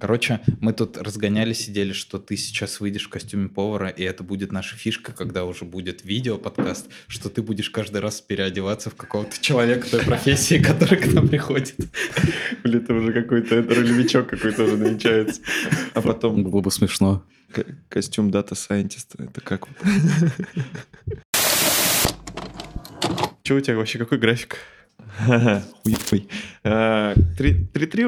Короче, мы тут разгоняли, сидели, что ты сейчас выйдешь в костюме повара, и это будет наша фишка, когда уже будет видео-подкаст, что ты будешь каждый раз переодеваться в какого-то человека той профессии, который к нам приходит. Блин, это уже какой-то ролевичок какой-то уже намечается. А потом... Было бы смешно. Костюм дата сайентиста. Это как вот? Что у тебя вообще, какой график? Хуй-хуй. 3-3 а,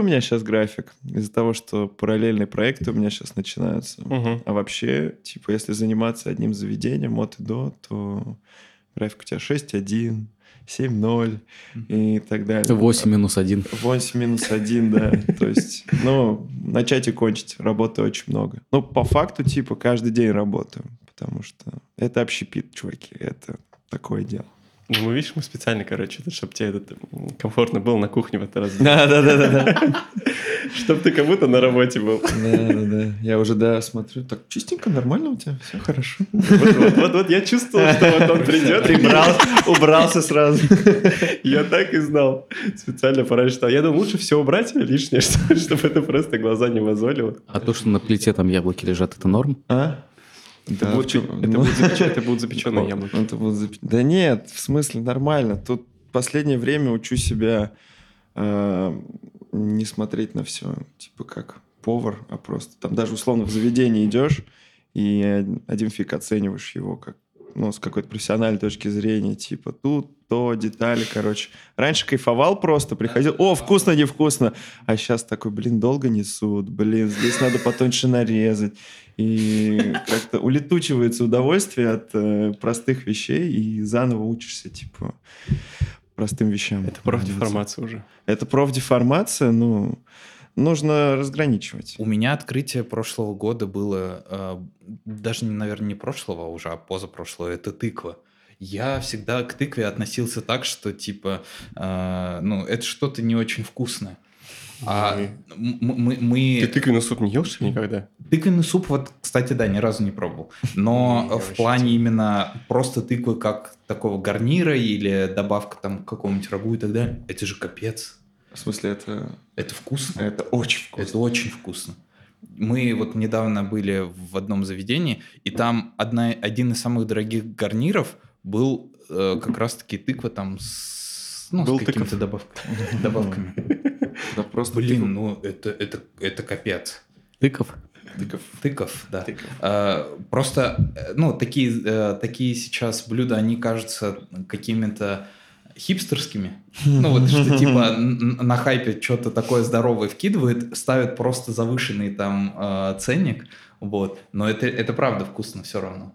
у меня сейчас график. Из-за того, что параллельные проекты у меня сейчас начинаются. А вообще, типа, если заниматься одним заведением от и до, то график у тебя 6-1, 7-0 и так далее. 8 минус 1. 8 минус 1, да. То есть, ну, начать и кончить. Работы очень много. Ну, по факту, типа, каждый день работаю. Потому что это общепит, чуваки. Это такое дело. Ну, мы видишь, мы специально, короче, чтобы тебе этот комфортно было на кухне в этот раз. Да, да, да, да, да. Чтобы ты как будто на работе был. Да, да, да. Я уже, да, смотрю. Так, чистенько, нормально у тебя, все хорошо. Вот, вот, вот, вот я чувствовал, что вот он придет. Ты брал, убрался сразу. Я так и знал. Специально пораньше Я думал, лучше все убрать лишнее, чтобы это просто глаза не мозолило. А то, что на плите там яблоки лежат, это норм? А? Это, да, будет, это, ну, будет запеч... это будут запеченные яблоки. Это будут запеч... Да нет, в смысле нормально. Тут последнее время учу себя э, не смотреть на все, типа как повар, а просто там даже условно в заведение идешь и один фиг оцениваешь его как ну, с какой-то профессиональной точки зрения, типа тут то, детали, короче. Раньше кайфовал просто, приходил, о, вкусно, невкусно. А сейчас такой, блин, долго несут, блин, здесь надо потоньше нарезать. И как-то улетучивается удовольствие от э, простых вещей, и заново учишься, типа, простым вещам. Это профдеформация уже. Это профдеформация, ну, нужно разграничивать. У меня открытие прошлого года было, э, даже, наверное, не прошлого уже, а позапрошлого, это тыква я всегда к тыкве относился так, что типа, э, ну, это что-то не очень вкусное. А мы, мы... Ты тыквенный суп не ел, что ли, никогда? Тыквенный суп, вот, кстати, да, ни разу не пробовал. Но в плане именно просто тыквы как такого гарнира или добавка там к какому-нибудь рагу и так далее, это же капец. В смысле, это... Это вкусно. Это очень вкусно. Это очень вкусно. Мы вот недавно были в одном заведении, и там одна, один из самых дорогих гарниров был э, как раз-таки тыква там с, ну, был с какими-то добавками. добавками. Да просто Блин, ну это, это, это капец. Тыков? Тыков. Тыков, да. Тыков. А, просто, э, ну, такие, э, такие сейчас блюда, они кажутся какими-то хипстерскими. Ну, вот что типа на хайпе что-то такое здоровое вкидывает, ставят просто завышенный там э, ценник, вот. Но это, это правда вкусно все равно.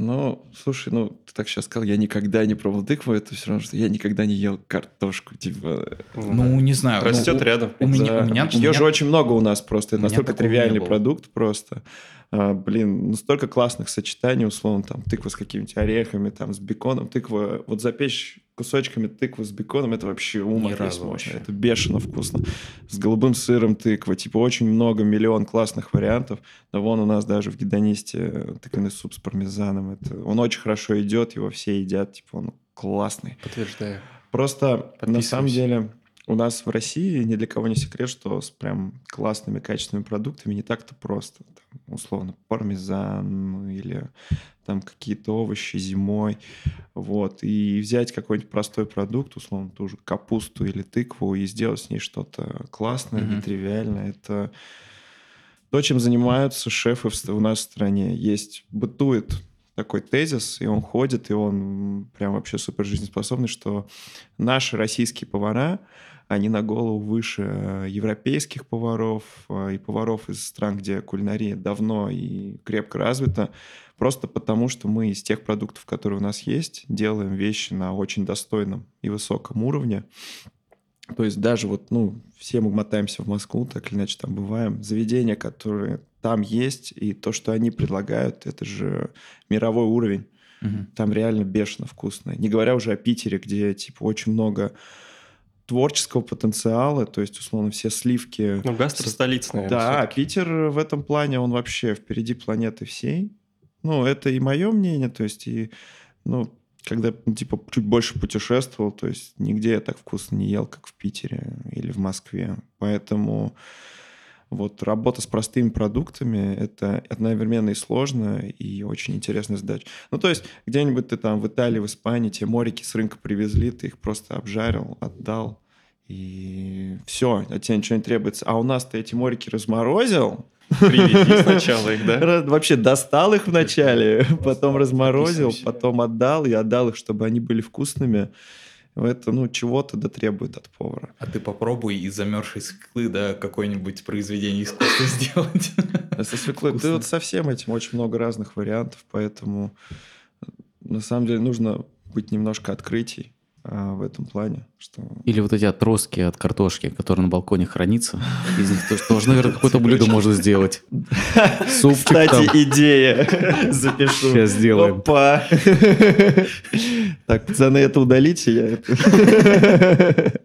Ну, слушай, ну, ты так сейчас сказал, я никогда не пробовал тыкву, это все равно, что я никогда не ел картошку, типа... Ну, не знаю. Растет ну, рядом. У, меня, у меня, Ее же очень много у нас просто, это настолько тривиальный продукт просто блин, ну столько классных сочетаний, условно, там, тыква с какими-нибудь орехами, там, с беконом, тыква, вот запечь кусочками тыквы с беконом, это вообще ум мощно, это бешено вкусно. С голубым сыром тыква, типа, очень много, миллион классных вариантов, да вон у нас даже в гедонисте тыквенный суп с пармезаном, это, он очень хорошо идет, его все едят, типа, он классный. Подтверждаю. Просто, на самом деле, у нас в России ни для кого не секрет, что с прям классными качественными продуктами не так-то просто. Там, условно, пармезан или там какие-то овощи зимой. Вот. И взять какой-нибудь простой продукт, условно, ту же капусту или тыкву, и сделать с ней что-то классное, mm-hmm. нетривиальное, это то, чем занимаются шефы в, нас в стране. Есть, бытует такой тезис, и он ходит, и он прям вообще супер жизнеспособный, что наши российские повара, они на голову выше э, европейских поваров э, и поваров из стран, где кулинария давно и крепко развита, просто потому что мы из тех продуктов, которые у нас есть, делаем вещи на очень достойном и высоком уровне. То есть даже вот, ну, все мы мотаемся в Москву, так или иначе там бываем. Заведения, которые там есть, и то, что они предлагают, это же мировой уровень. Угу. Там реально бешено вкусно. Не говоря уже о Питере, где, типа, очень много творческого потенциала, то есть, условно, все сливки... Ну, гастростолица, наверное. Да, Питер в этом плане, он вообще впереди планеты всей. Ну, это и мое мнение, то есть, и, ну, когда, типа, чуть больше путешествовал, то есть, нигде я так вкусно не ел, как в Питере или в Москве. Поэтому вот работа с простыми продуктами — это одновременно и сложно, и очень интересная задача. Ну, то есть где-нибудь ты там в Италии, в Испании, тебе морики с рынка привезли, ты их просто обжарил, отдал, и все, от тебя ничего не требуется. А у нас ты эти морики разморозил, Привези сначала их, да? Вообще достал их вначале, потом разморозил, потом отдал и отдал их, чтобы они были вкусными. Это, ну, чего-то да требует от повара. А ты попробуй из замерзшей свеклы, да, какое-нибудь произведение искусства сделать. Со свеклой, ты вот со всем этим очень много разных вариантов, поэтому на самом деле нужно быть немножко открытий в этом плане. Что... Или вот эти отростки от картошки, которые на балконе хранится. Из них тоже, наверное, какое-то блюдо можно сделать. Супчик Кстати, там. идея. Запишу. Сейчас сделаем. Опа. Так, пацаны, это удалите, я это...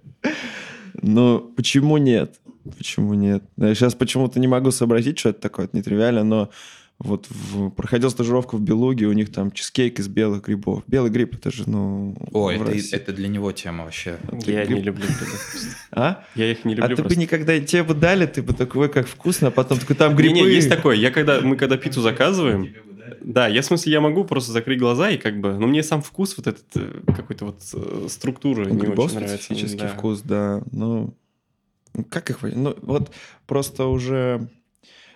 Но почему нет? Почему нет? Я сейчас почему-то не могу сообразить, что это такое, это нетривиально, но вот в, проходил стажировку в Белуге, у них там чизкейк из белых грибов. Белый гриб, это же, ну... О, это, это для него тема вообще. Я гриб... не люблю А? Я их не люблю А ты бы никогда... Тебе бы дали, ты бы такой, как вкусно, а потом такой, там грибы. Не, не, есть такое. Я когда... Мы когда пиццу заказываем, да, я в смысле, я могу просто закрыть глаза и как бы... Но мне сам вкус вот этот, э, какой-то вот э, структура не очень нравится. специфический вкус, да. Ну, как их... Ну, вот просто уже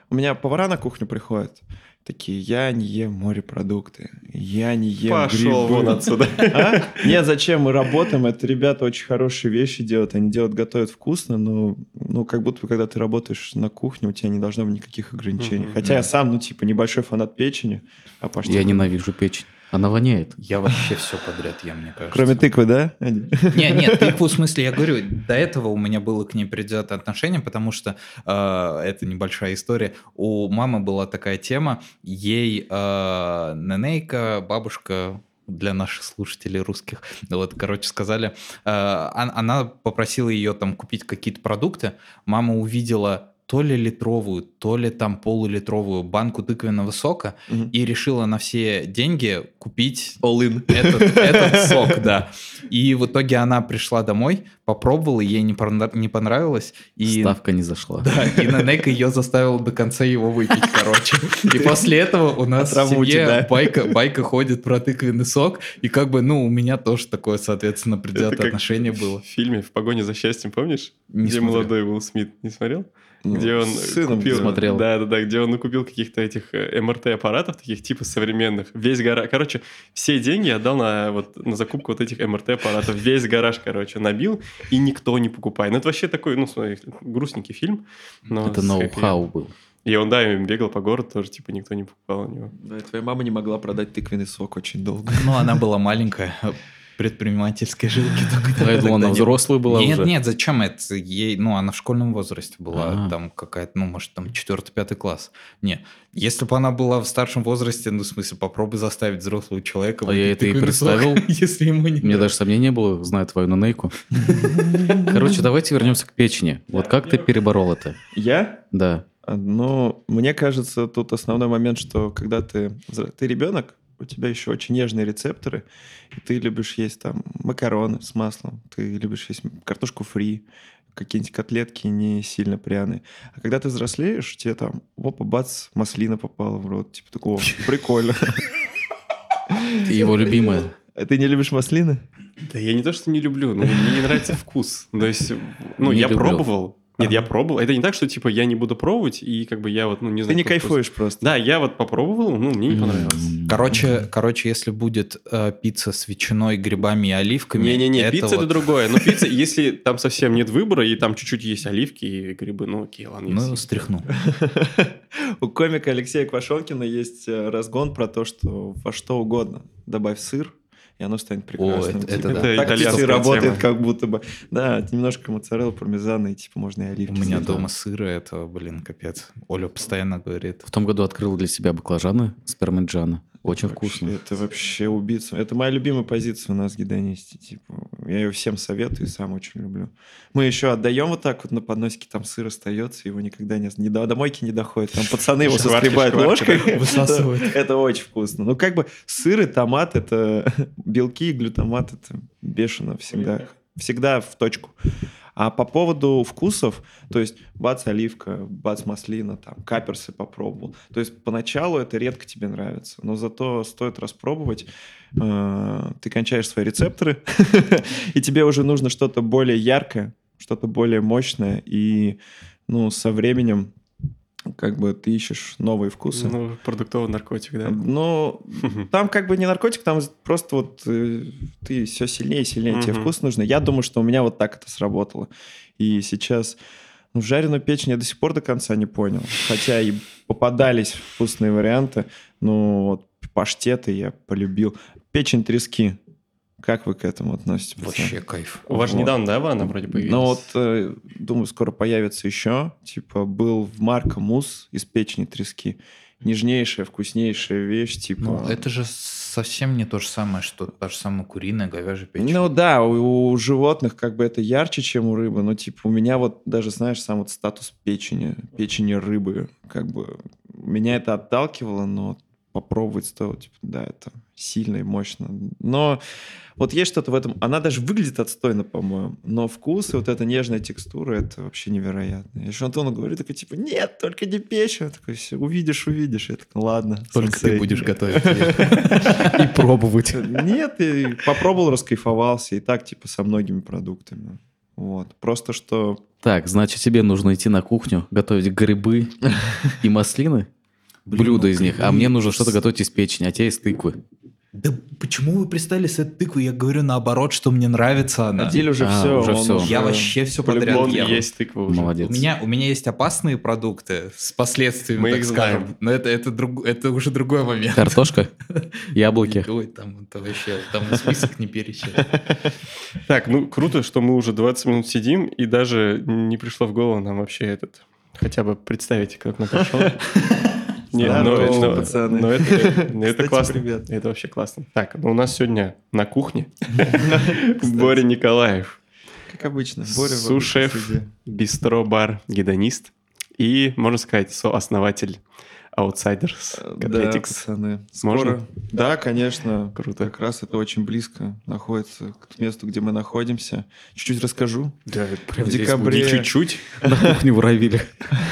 у меня повара на кухню приходят, такие, я не ем морепродукты, я не ем Пошел грибы. вон отсюда. А? Нет, зачем мы работаем? Это ребята очень хорошие вещи делают, они делают, готовят вкусно, но ну, как будто когда ты работаешь на кухне, у тебя не должно быть никаких ограничений. Хотя я сам, ну, типа, небольшой фанат печени. А я ненавижу печень. Она воняет. Я вообще все подряд ем, мне кажется. Кроме тыквы, да? Не, нет, тыкву в смысле, я говорю, до этого у меня было к ней предвзятое отношение, потому что э, это небольшая история. У мамы была такая тема, ей э, ненейка, бабушка, для наших слушателей русских. Вот, короче, сказали, э, она попросила ее там купить какие-то продукты, мама увидела то ли литровую, то ли там полулитровую банку тыквенного сока угу. и решила на все деньги купить All in. Этот, этот сок, да. И в итоге она пришла домой, попробовала, ей не, не понравилось. И... Ставка не зашла. Да, и Нанека ее заставила до конца его выпить, короче. И после этого у нас в семье байка, байка ходит про тыквенный сок, и как бы, ну, у меня тоже такое, соответственно, предвзятое отношение было. В фильме «В погоне за счастьем», помнишь? Не Где молодой Уилл Смит, не смотрел? Ну, где он купил, смотрел. Да, да, да, где он накупил каких-то этих э, МРТ-аппаратов, таких типа современных. Весь гараж. Короче, все деньги отдал на, вот, на закупку вот этих МРТ-аппаратов. Весь гараж, короче, набил, и никто не покупает. Ну, это вообще такой, ну, смотри, грустненький фильм. Но это ноу-хау был. И он, да, бегал по городу, тоже, типа, никто не покупал у него. Да, и твоя мама не могла продать тыквенный сок очень долго. Ну, она была маленькая предпринимательской жилки. Только я думал, она взрослая была Нет, уже. нет, зачем это? Ей, ну, она в школьном возрасте была, А-а-а. там какая-то, ну, может, там четвертый-пятый класс. Не, если бы она была в старшем возрасте, ну, в смысле, попробуй заставить взрослого человека... А я это и представил. если ему не Мне даже сомнения было, зная твою нанейку. Короче, давайте вернемся к печени. Вот как ты переборол это? Я? Да. Ну, мне кажется, тут основной момент, что когда ты, ты ребенок, у тебя еще очень нежные рецепторы, и ты любишь есть там макароны с маслом, ты любишь есть картошку фри, какие-нибудь котлетки не сильно пряные. А когда ты взрослеешь, тебе там, опа, бац, маслина попала в рот. Типа такого, прикольно. Ты его любимая. А ты не любишь маслины? Да я не то, что не люблю, но мне не нравится вкус. То есть, ну, я пробовал, нет, я пробовал. Это не так, что типа я не буду пробовать, и как бы я вот, ну, не знаю. Ты не кайфуешь просто. Да, я вот попробовал, ну, мне не понравилось. Короче, короче, если будет э, пицца с ветчиной, грибами и оливками. Не-не-не, это пицца вот... это другое. Но пицца, если там совсем нет выбора, и там чуть-чуть есть оливки и грибы, ну окей, ладно. Ну, стряхну. У комика Алексея Квашонкина есть э, разгон про то, что во что угодно добавь сыр, и оно станет прекрасным. О, это, это, типа, да. Так итальянская работает, тема. как будто бы. Да, немножко моцарелла, пармезана, и типа можно и оливки. У меня дома сыра, это, блин, капец. Оля постоянно говорит. В том году открыла для себя баклажаны с пармиджана. Очень это вкусно. Вообще, это вообще убийца. Это моя любимая позиция у нас в гедонисте. Типа, я ее всем советую и сам очень люблю. Мы еще отдаем вот так вот на подносике, там сыр остается, его никогда не... не до, до мойки не доходит. Там пацаны его соскребают ложкой. Высасывают. Это очень вкусно. Ну, как бы сыр и томат — это белки и глютамат — это бешено всегда. Всегда в точку. А по поводу вкусов, то есть бац оливка, бац маслина, там, каперсы попробовал. То есть поначалу это редко тебе нравится, но зато стоит распробовать. Э, ты кончаешь свои рецепторы, и тебе уже нужно что-то более яркое, что-то более мощное, и ну, со временем как бы ты ищешь новые вкусы. Ну, продуктовый наркотик, да? Ну, там как бы не наркотик, там просто вот э, ты все сильнее и сильнее, тебе вкус нужно. Я думаю, что у меня вот так это сработало. И сейчас ну, жареную печень я до сих пор до конца не понял. Хотя и попадались вкусные варианты. Ну, вот паштеты я полюбил. Печень трески. Как вы к этому относитесь? Вообще пацаны? кайф. У вас вот. недавно, да, она вроде появилась? Ну вот, э, думаю, скоро появится еще. Типа, был в Марка мусс из печени трески. Нежнейшая, вкуснейшая вещь, типа... Ну, это же совсем не то же самое, что та же самая куриная, говяжья печень. Ну да, у, у животных как бы это ярче, чем у рыбы, но типа у меня вот даже, знаешь, сам вот статус печени, печени рыбы, как бы меня это отталкивало, но попробовать стоило, типа, да, это сильно и мощно. Но вот есть что-то в этом. Она даже выглядит отстойно, по-моему. Но вкус и вот эта нежная текстура, это вообще невероятно. И что Антону говорит, такой, типа, нет, только не печь. Я такой, все, увидишь, увидишь. Я такой, ладно. Только ты будешь готовить. И пробовать. Нет, и попробовал, раскайфовался. И так, типа, со многими продуктами. Вот. Просто что... Так, значит, тебе нужно идти на кухню, готовить грибы и маслины? Блюдо из них. А мне нужно что-то готовить из печени, а тебе из тыквы. Да почему вы пристали с этой тыквой? Я говорю наоборот, что мне нравится она. Адиль уже а, все. Уже все. Я вообще все подряд ем. есть тыква уже. Молодец. У меня, у меня есть опасные продукты с последствиями, Мы так их скажем. знаем. Но это, это, друг, это уже другой момент. Картошка, яблоки. Ой, там это вообще, там список не перечень. Так, ну круто, что мы уже 20 минут сидим, и даже не пришло в голову нам вообще этот хотя бы представить, как на пришел. Нет, но, но, пацаны. но это, но это классно. Привет. Это вообще классно. Так, ну у нас сегодня на кухне Боря Николаев. Как обычно. Боря Сушеф, бистро-бар, гедонист и, можно сказать, сооснователь Outsiders Athletics. Да, пацаны. Скоро? Можно? Да, конечно. Круто. Как раз это очень близко находится к месту, где мы находимся. Чуть-чуть расскажу. Да, прям в декабре. Чуть-чуть. На кухне воровили.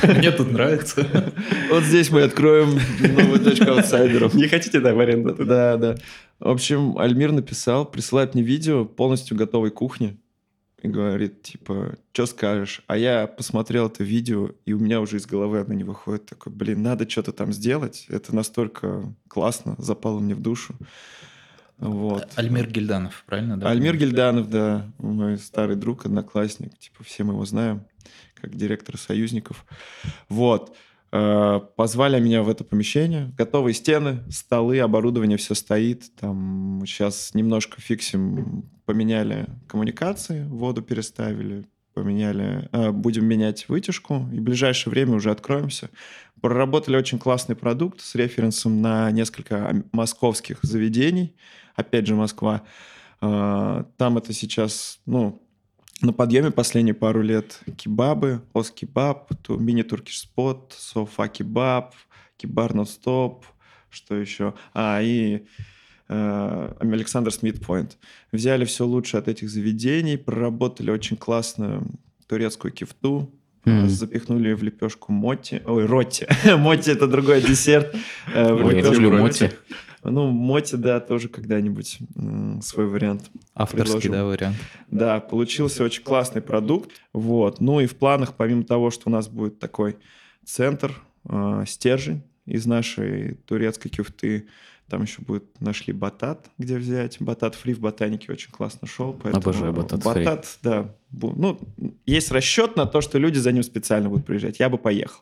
Мне тут нравится. Вот здесь мы откроем новую точку аутсайдеров. Не хотите, да, в аренду? Да, да. В общем, Альмир написал, присылает мне видео полностью готовой кухни и говорит, типа, что скажешь? А я посмотрел это видео, и у меня уже из головы оно не выходит. Такой, блин, надо что-то там сделать. Это настолько классно, запало мне в душу. Вот. Альмир Гильданов, правильно? Да? Альмир Гильданов, да, мой старый друг, одноклассник, типа все мы его знаем, как директор союзников. Вот. Э, позвали меня в это помещение. Готовые стены, столы, оборудование, все стоит. Там сейчас немножко фиксим, поменяли коммуникации, воду переставили, поменяли, э, будем менять вытяжку, и в ближайшее время уже откроемся. Проработали очень классный продукт с референсом на несколько московских заведений. Опять же, Москва. Э, там это сейчас, ну, на подъеме последние пару лет кебабы, ос кебаб, мини туркиш спот, софа кебаб, кебар стоп, что еще? А, и э, Александр Смитпоинт. Взяли все лучшее от этих заведений, проработали очень классную турецкую кифту, Mm. Запихнули в лепешку моти. Ой, роти. моти это другой десерт. Э, я люблю моти. Ну, Моти, да, тоже когда-нибудь свой вариант Авторский, предложу. да, вариант. Да, получился очень классный продукт. Вот. Ну и в планах, помимо того, что у нас будет такой центр, э, стержень из нашей турецкой кюфты, там еще будет нашли батат, где взять. Батат фри в ботанике очень классно шел. Поэтому Обожаю батат фри. Батат, да. Ну, есть расчет на то, что люди за ним специально будут приезжать. Я бы поехал.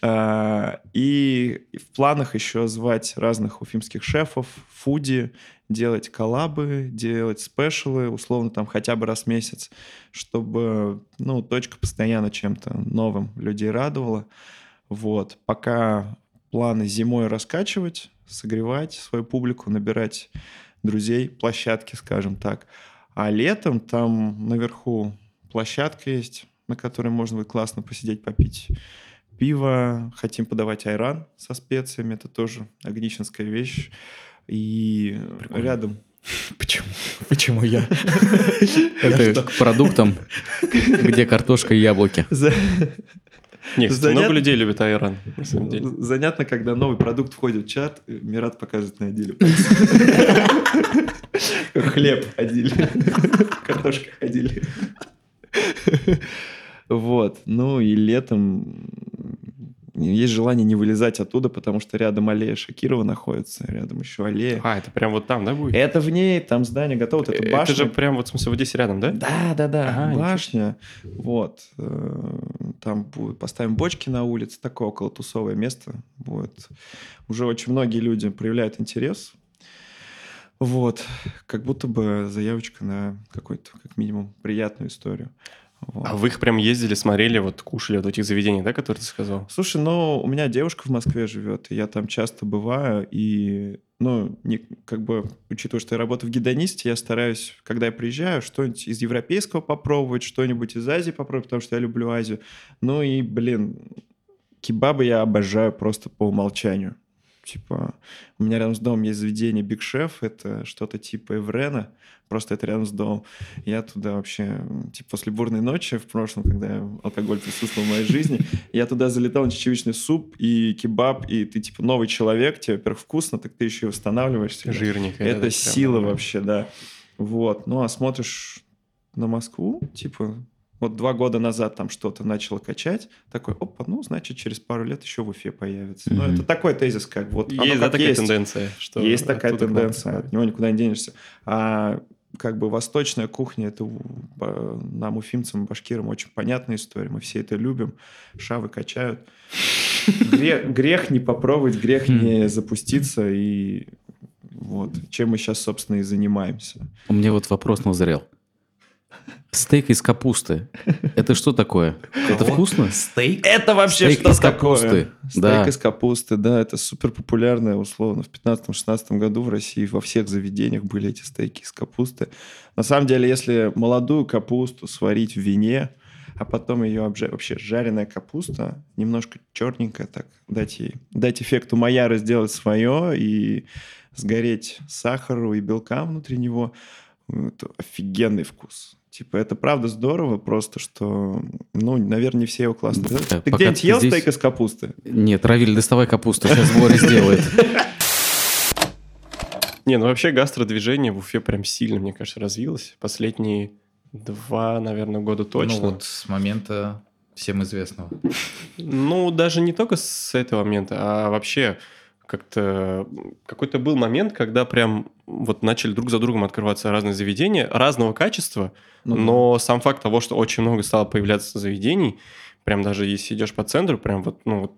А, и в планах еще звать разных уфимских шефов, фуди, делать коллабы, делать спешалы, условно там хотя бы раз в месяц, чтобы, ну, точка постоянно чем-то новым людей радовала. Вот. Пока планы зимой раскачивать, согревать свою публику, набирать друзей, площадки, скажем так. А летом там наверху площадка есть, на которой можно будет классно посидеть, попить пиво, хотим подавать айран со специями, это тоже огничинская вещь. И Прикольно. рядом Почему? Почему я? Это к продуктам, где картошка и яблоки. Нет, Занят... много людей любят айран, на самом деле. Занятно, когда новый продукт входит в чат, Мират показывает на отделе. Хлеб ходили. Картошка ходили. Вот. Ну и летом есть желание не вылезать оттуда, потому что рядом аллея Шакирова находится, рядом еще аллея. А, это прям вот там, да, будет? Это в ней, там здание готово, это башня. Это же прям вот, в смысле, вот здесь рядом, да? Да, да, да, а, башня. Вот. Э, там будет, поставим бочки на улице, такое около тусовое место будет. Уже очень многие люди проявляют интерес. Вот. Как будто бы заявочка на какую-то, как минимум, приятную историю. Вот. А вы их прям ездили, смотрели, вот кушали в этих заведениях, да, которые ты сказал? Слушай, ну, у меня девушка в Москве живет, и я там часто бываю, и, ну, не, как бы, учитывая, что я работаю в гедонисте, я стараюсь, когда я приезжаю, что-нибудь из европейского попробовать, что-нибудь из Азии попробовать, потому что я люблю Азию. Ну и, блин, кебабы я обожаю просто по умолчанию. Типа, у меня рядом с домом есть заведение Big Chef, это что-то типа Эврена, просто это рядом с домом. Я туда вообще, типа, после бурной ночи в прошлом, когда алкоголь присутствовал в моей жизни, я туда залетал на чечевичный суп и кебаб, и ты, типа, новый человек, тебе, во-первых, вкусно, так ты еще и восстанавливаешься. Это, это сила прям, вообще, да. Вот. Ну, а смотришь на Москву, типа, вот два года назад там что-то начало качать, такой, опа, ну, значит, через пару лет еще в Уфе появится. Mm-hmm. Ну, это такой тезис, как вот. Есть да, такая есть. тенденция. Что есть такая тенденция, от него никуда не денешься. А как бы восточная кухня, это нам, уфимцам, башкирам, очень понятная история. Мы все это любим. Шавы качают. Грех, грех не попробовать, грех не хм. запуститься. И вот чем мы сейчас, собственно, и занимаемся. У меня вот вопрос назрел. Стейк из капусты. Это что такое? Это вкусно? Стейк? Это вообще Стейк что из капусты. такое? Стейк да. из капусты, да. Это супер популярное, условно. В 15-16 году в России во всех заведениях были эти стейки из капусты. На самом деле, если молодую капусту сварить в вине, а потом ее обжарить, вообще жареная капуста, немножко черненькая так, дать ей, дать эффекту Майяра сделать свое и сгореть сахару и белкам внутри него, это офигенный вкус. Типа, это правда здорово, просто что, ну, наверное, не все его классно. Ты где-нибудь ел здесь... стейк из капусты? Нет, Равиль, доставай капусту, сейчас Боря сделает. Не, ну вообще гастродвижение в Уфе прям сильно, мне кажется, развилось. Последние два, наверное, года ну точно. Ну вот с момента всем известного. Ну, даже не только с этого момента, а вообще как-то какой-то был момент, когда прям вот начали друг за другом открываться разные заведения разного качества, ну, но да. сам факт того, что очень много стало появляться заведений, прям даже если идешь по центру, прям вот, ну, вот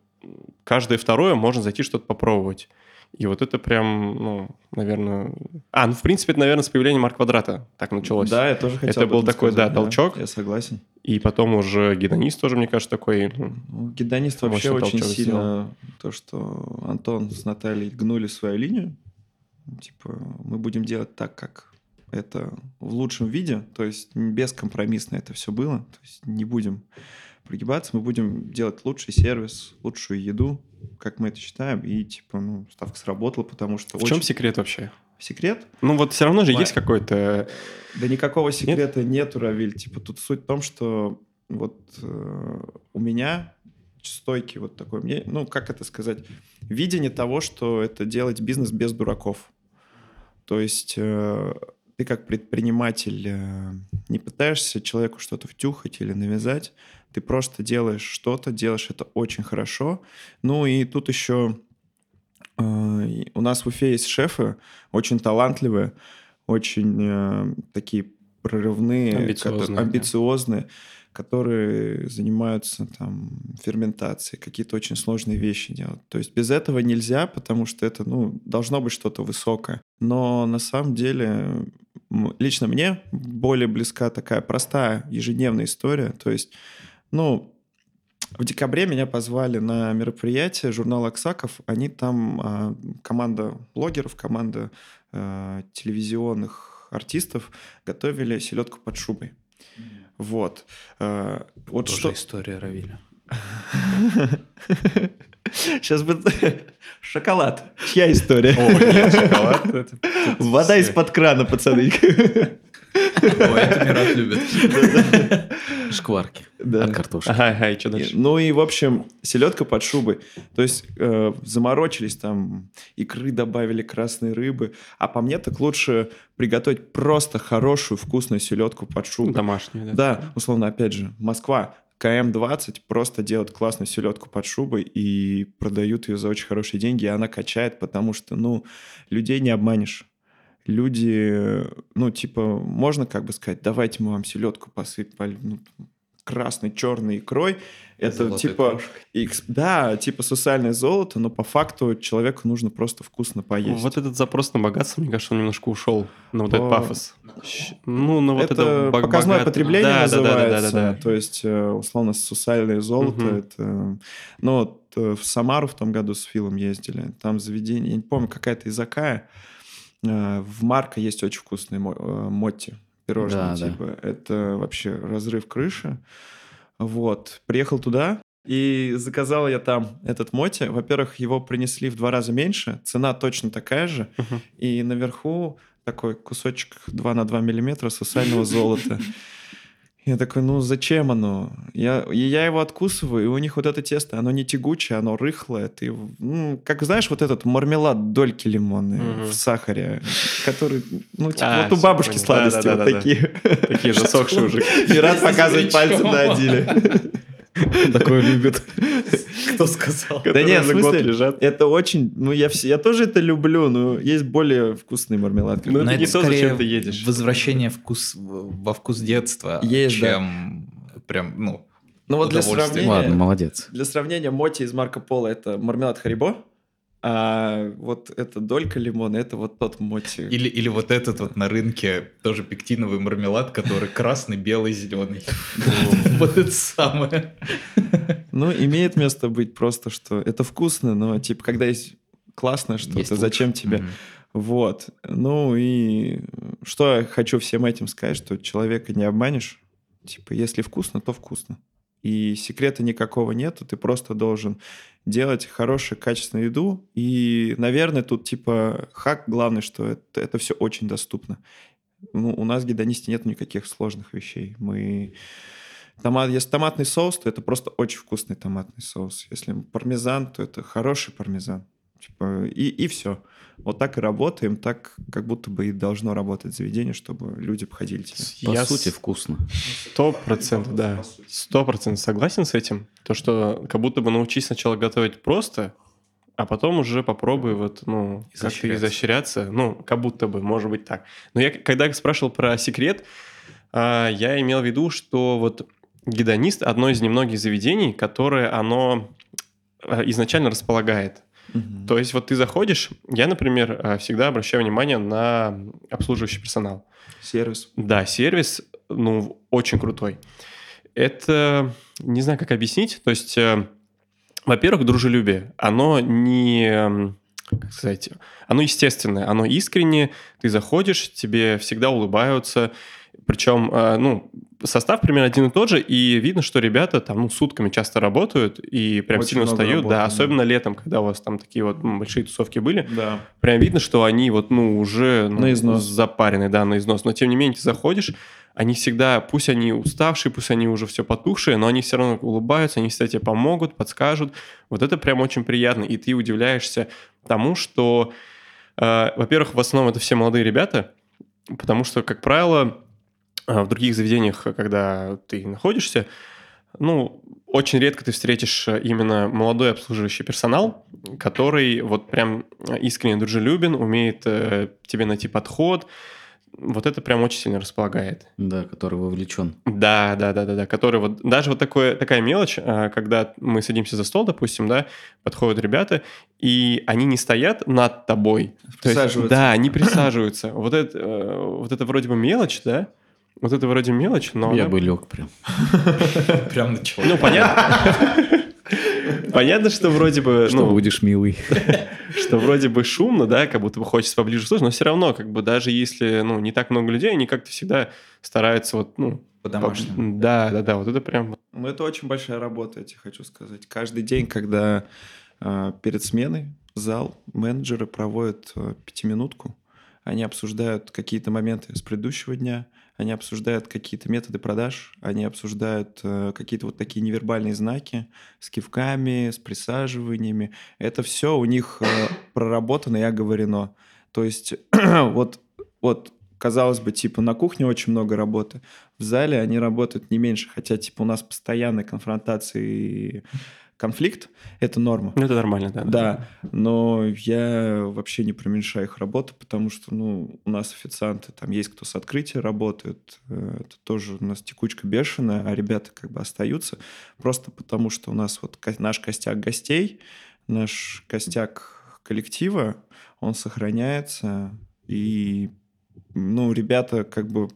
каждое второе можно зайти что-то попробовать. И вот это прям, ну, наверное... А, ну, в принципе, это, наверное, с появлением Марк Квадрата так началось. Да, я тоже хотел Это был такой, да, толчок. Я согласен. И потом уже гедонист тоже, мне кажется, такой... Ну, ну гедонист вообще очень сильно... Сделал. То, что Антон с Натальей гнули свою линию. Типа, мы будем делать так, как это в лучшем виде. То есть бескомпромиссно это все было. То есть не будем прогибаться, мы будем делать лучший сервис, лучшую еду, как мы это считаем, и типа, ну, ставка сработала, потому что... В очень... чем секрет вообще? Секрет? Ну вот все равно же Ма... есть какой-то... Да никакого секрета Нет? нету, Равиль. Типа тут суть в том, что вот э, у меня стойкий вот такой, мне, ну как это сказать, видение того, что это делать бизнес без дураков. То есть э, ты как предприниматель э, не пытаешься человеку что-то втюхать или навязать, ты просто делаешь что-то, делаешь это очень хорошо. Ну и тут еще э, у нас в Уфе есть шефы, очень талантливые, очень э, такие прорывные, амбициозные, которые, амбициозные которые занимаются там ферментацией, какие-то очень сложные вещи делают. То есть без этого нельзя, потому что это, ну, должно быть что-то высокое. Но на самом деле лично мне более близка такая простая ежедневная история. То есть ну, в декабре меня позвали на мероприятие журнала «Аксаков». Они там, а, команда блогеров, команда а, телевизионных артистов готовили селедку под шубой. Вот. А, вот Тоже что... история Равиля. Сейчас бы... Шоколад. Чья история? О, нет, шоколад. это- Вода из-под крана, пацаны. Ой, это Мират любит. Шкварки Да. от картошки. Ага, ага, и что дальше? Ну и, в общем, селедка под шубой. То есть э, заморочились там, икры добавили, красной рыбы. А по мне так лучше приготовить просто хорошую вкусную селедку под шубой. Домашнюю, да. Да, условно, опять же, Москва, КМ-20 просто делают классную селедку под шубой и продают ее за очень хорошие деньги, и она качает, потому что, ну, людей не обманешь. Люди, ну, типа, можно как бы сказать, давайте мы вам селедку посыпали, ну, красной, черной икрой. Это Золотой типа, крошкой. икс- да, типа сосальное золото, но по факту человеку нужно просто вкусно поесть. Вот этот запрос на богатство, мне кажется, он немножко ушел на вот По- этот пафос. Ну, ну вот это, это, бог- показное богат- потребление Да, да, да, да, называется. да, да, да. То есть, э, условно, сусальное золото. Мгм. Это, ну, вот э, в Самару в том году с Филом ездили. Там заведение, я не помню, какая-то изакая. Э, В Марко есть очень вкусные мо- э, мотти, пирожные Да, да. типа. Это вообще разрыв крыши. Вот. Приехал туда, и заказал я там этот моти. Во-первых, его принесли в два раза меньше, цена точно такая же. Мгм. И наверху такой кусочек 2 на 2 миллиметра сусального золота. Я такой, ну зачем оно? Я, и я его откусываю, и у них вот это тесто, оно не тягучее, оно рыхлое. Ты, ну, как знаешь, вот этот мармелад дольки лимонные Мгм. в сахаре, который, ну, типа, А, вот у бабушки понял. сладости вот Да-да-да-да. такие. Такие засохшие уже. Показывать Извини, пальцем на Адиле. Такое любит. Кто сказал? Да нет, в смысле, лежат. это очень... Ну, я, все, я тоже это люблю, но есть более вкусный мармелад. Ну, Но это не то, скорее зачем ты едешь. Возвращение вкус, во вкус детства, Есть, да. чем прям, ну, Ну вот для сравнения... Ладно, молодец. Для сравнения, моти из Марко Поло это мармелад Харибо, а вот эта долька лимона это вот тот моти. Или, или вот этот вот на рынке тоже пектиновый мармелад, который красный, белый, зеленый. Вот это самое. Ну, имеет место быть просто, что это вкусно, но типа, когда есть классное что-то, зачем тебе? Вот. Ну и что я хочу всем этим сказать, что человека не обманешь. Типа, если вкусно, то вкусно. И секрета никакого нету, ты просто должен делать хорошую, качественную еду. И, наверное, тут типа хак главный, что это, это все очень доступно. Ну, у нас в гедонисте нет никаких сложных вещей. Мы... Томат, если томатный соус, то это просто очень вкусный томатный соус. Если пармезан, то это хороший пармезан. Типа, и, и все. Вот так и работаем, так как будто бы и должно работать заведение, чтобы люди походили тебе. По Я сути, с- вкусно. Сто процентов, да. Сто процентов согласен с этим. То, что как будто бы научись сначала готовить просто, а потом уже попробуй вот, ну, как-то Изощряться. изощряться. Ну, как будто бы, может быть так. Но я, когда спрашивал про секрет, а, я имел в виду, что вот гедонист одно из немногих заведений, которое оно а, изначально располагает. Мгм. То есть вот ты заходишь, я, например, а, всегда обращаю внимание на обслуживающий персонал. Сервис. Да, сервис, ну, очень крутой. Это, не знаю, как объяснить. То есть, э, во-первых, дружелюбие. Оно не, м, как сказать, оно естественное, оно искреннее. Ты заходишь, тебе всегда улыбаются. Причем, э, ну, состав примерно один и тот же, и видно, что ребята там, ну, сутками часто работают и прям Очень сильно устают. работы, да, да. особенно летом, когда у вас там такие вот большие тусовки были Да. прям видно, что они вот, ну, уже ну, На износ. запарены, да, на износ. Но тем не менее, ты заходишь, они всегда, пусть они уставшие, пусть они уже все потухшие, но они все равно улыбаются, они всегда тебе помогут, подскажут. Вот это прям очень приятно. И ты удивляешься тому, что, э, во-первых, в основном это все молодые ребята, потому что, как правило, в других заведениях, когда ты находишься, ну, очень редко ты встретишь э, именно молодой обслуживающий персонал, который вот прям искренне дружелюбен, умеет э, тебе найти подход. Вот это прям очень сильно располагает. Да, который вовлечен. Да, да, да, да, да. Который вот даже вот такое, такая мелочь, когда мы садимся за стол, допустим, да, подходят ребята, и они не стоят над тобой. То есть, Присаживаются. да, они присаживаются. Вот это, э, вот это вроде бы мелочь, да? Вот это вроде мелочь, но Я она- бы лег прям. Прям начал. Ну, понятно. Понятно, что вроде бы, Что ну, будешь милый. что вроде бы шумно, да, как будто бы хочется поближе слушать, но все равно, как бы, даже если, ну, не так много людей, они как-то всегда стараются вот, ну... По-домашнему. по- Да, да, да, вот это прям... Ну, это очень большая работа, я тебе хочу сказать. Каждый день, когда э, перед сменой зал менеджеры проводят э, пятиминутку, они обсуждают какие-то моменты с предыдущего дня, они обсуждают какие-то методы продаж, они обсуждают э, какие-то вот такие невербальные знаки с кивками, с присаживаниями. Это все у них э, проработано и оговорено. То есть вот, вот казалось бы, типа на кухне очень много работы, в зале они работают не меньше, хотя типа у нас постоянные конфронтации конфликт, это норма. Ну, это нормально, да. Да, но я вообще не преуменьшаю их работу, потому что, ну, у нас официанты, там есть кто с открытия работает, э, это тоже у нас текучка бешеная, а ребята как бы остаются, просто потому что у нас вот наш костяк гостей, наш костяк коллектива, он сохраняется, и, ну, ребята как бы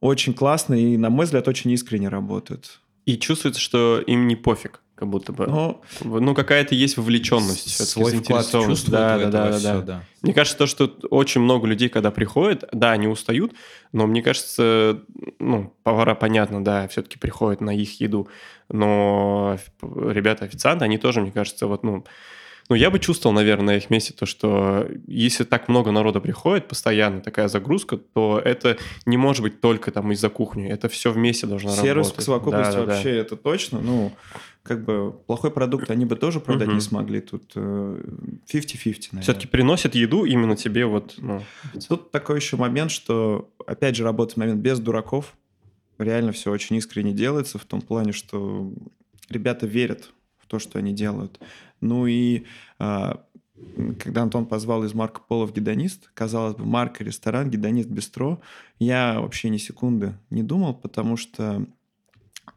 очень классно и, на мой взгляд, очень искренне работают. И чувствуется, что им не пофиг, как будто бы. Ну, ну какая-то есть вовлеченность. Свой вклад чувствуют да, да, да, все, да. да. Мне кажется, то, что очень много людей, когда приходят, да, они устают, но мне кажется, ну, повара, понятно, да, все-таки приходят на их еду, но ребята-официанты, они тоже, мне кажется, вот, ну, ну, я бы чувствовал, наверное, на их месте то, что если так много народа приходит, постоянно такая загрузка, то это не может быть только там из-за кухни. Это все вместе должно Сервис работать. Сервис к совокупности да, вообще да. это точно. Ну, как бы плохой продукт они бы тоже продать угу. не смогли. Тут 50-50, э, наверное. Все-таки приносят еду именно тебе вот... Ну. Тут такой еще момент, что, опять же, работает момент без дураков. Реально все очень искренне делается в том плане, что ребята верят в то, что они делают. Ну и а, когда Антон позвал из Марко Поло в гедонист, казалось бы, марка, ресторан, гедонист, бистро, я вообще ни секунды не думал, потому что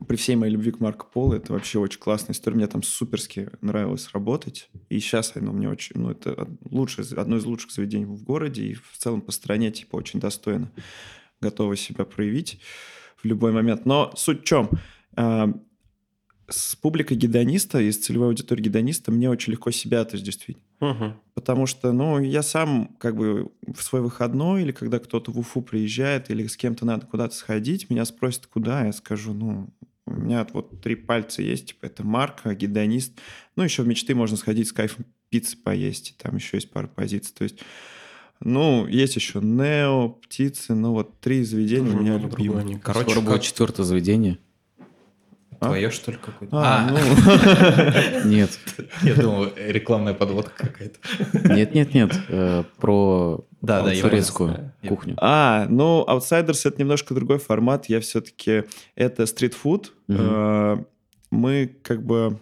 при всей моей любви к Марко Поло, это вообще очень классная история. Мне там суперски нравилось работать. И сейчас оно мне очень... Ну, это лучшее, одно из лучших заведений в городе. И в целом по стране, типа, очень достойно. Готовы себя проявить в любой момент. Но суть в чем? С публикой гедониста, из целевой аудитории гедониста мне очень легко себя отождествить. Угу. Потому что, ну, я сам как бы в свой выходной или когда кто-то в Уфу приезжает или с кем-то надо куда-то сходить, меня спросят, куда, я скажу, ну, у меня вот три пальца есть, типа, это марка, гедонист. Ну, еще в мечты можно сходить с кайфом пиццы поесть, там еще есть пара позиций. То есть, ну, есть еще Нео, птицы, ну вот три заведения у меня любимые. Короче, Скоро будет четвертое заведение. А? Твое, что ли, какое-то? А, а. ну... Нет. Я думал, рекламная подводка какая-то. Нет, нет, нет. Э, про да, да, турецкую кухню. А, ну, Outsiders это немножко другой формат. Я все-таки... Это стритфуд. Э, мы как бы...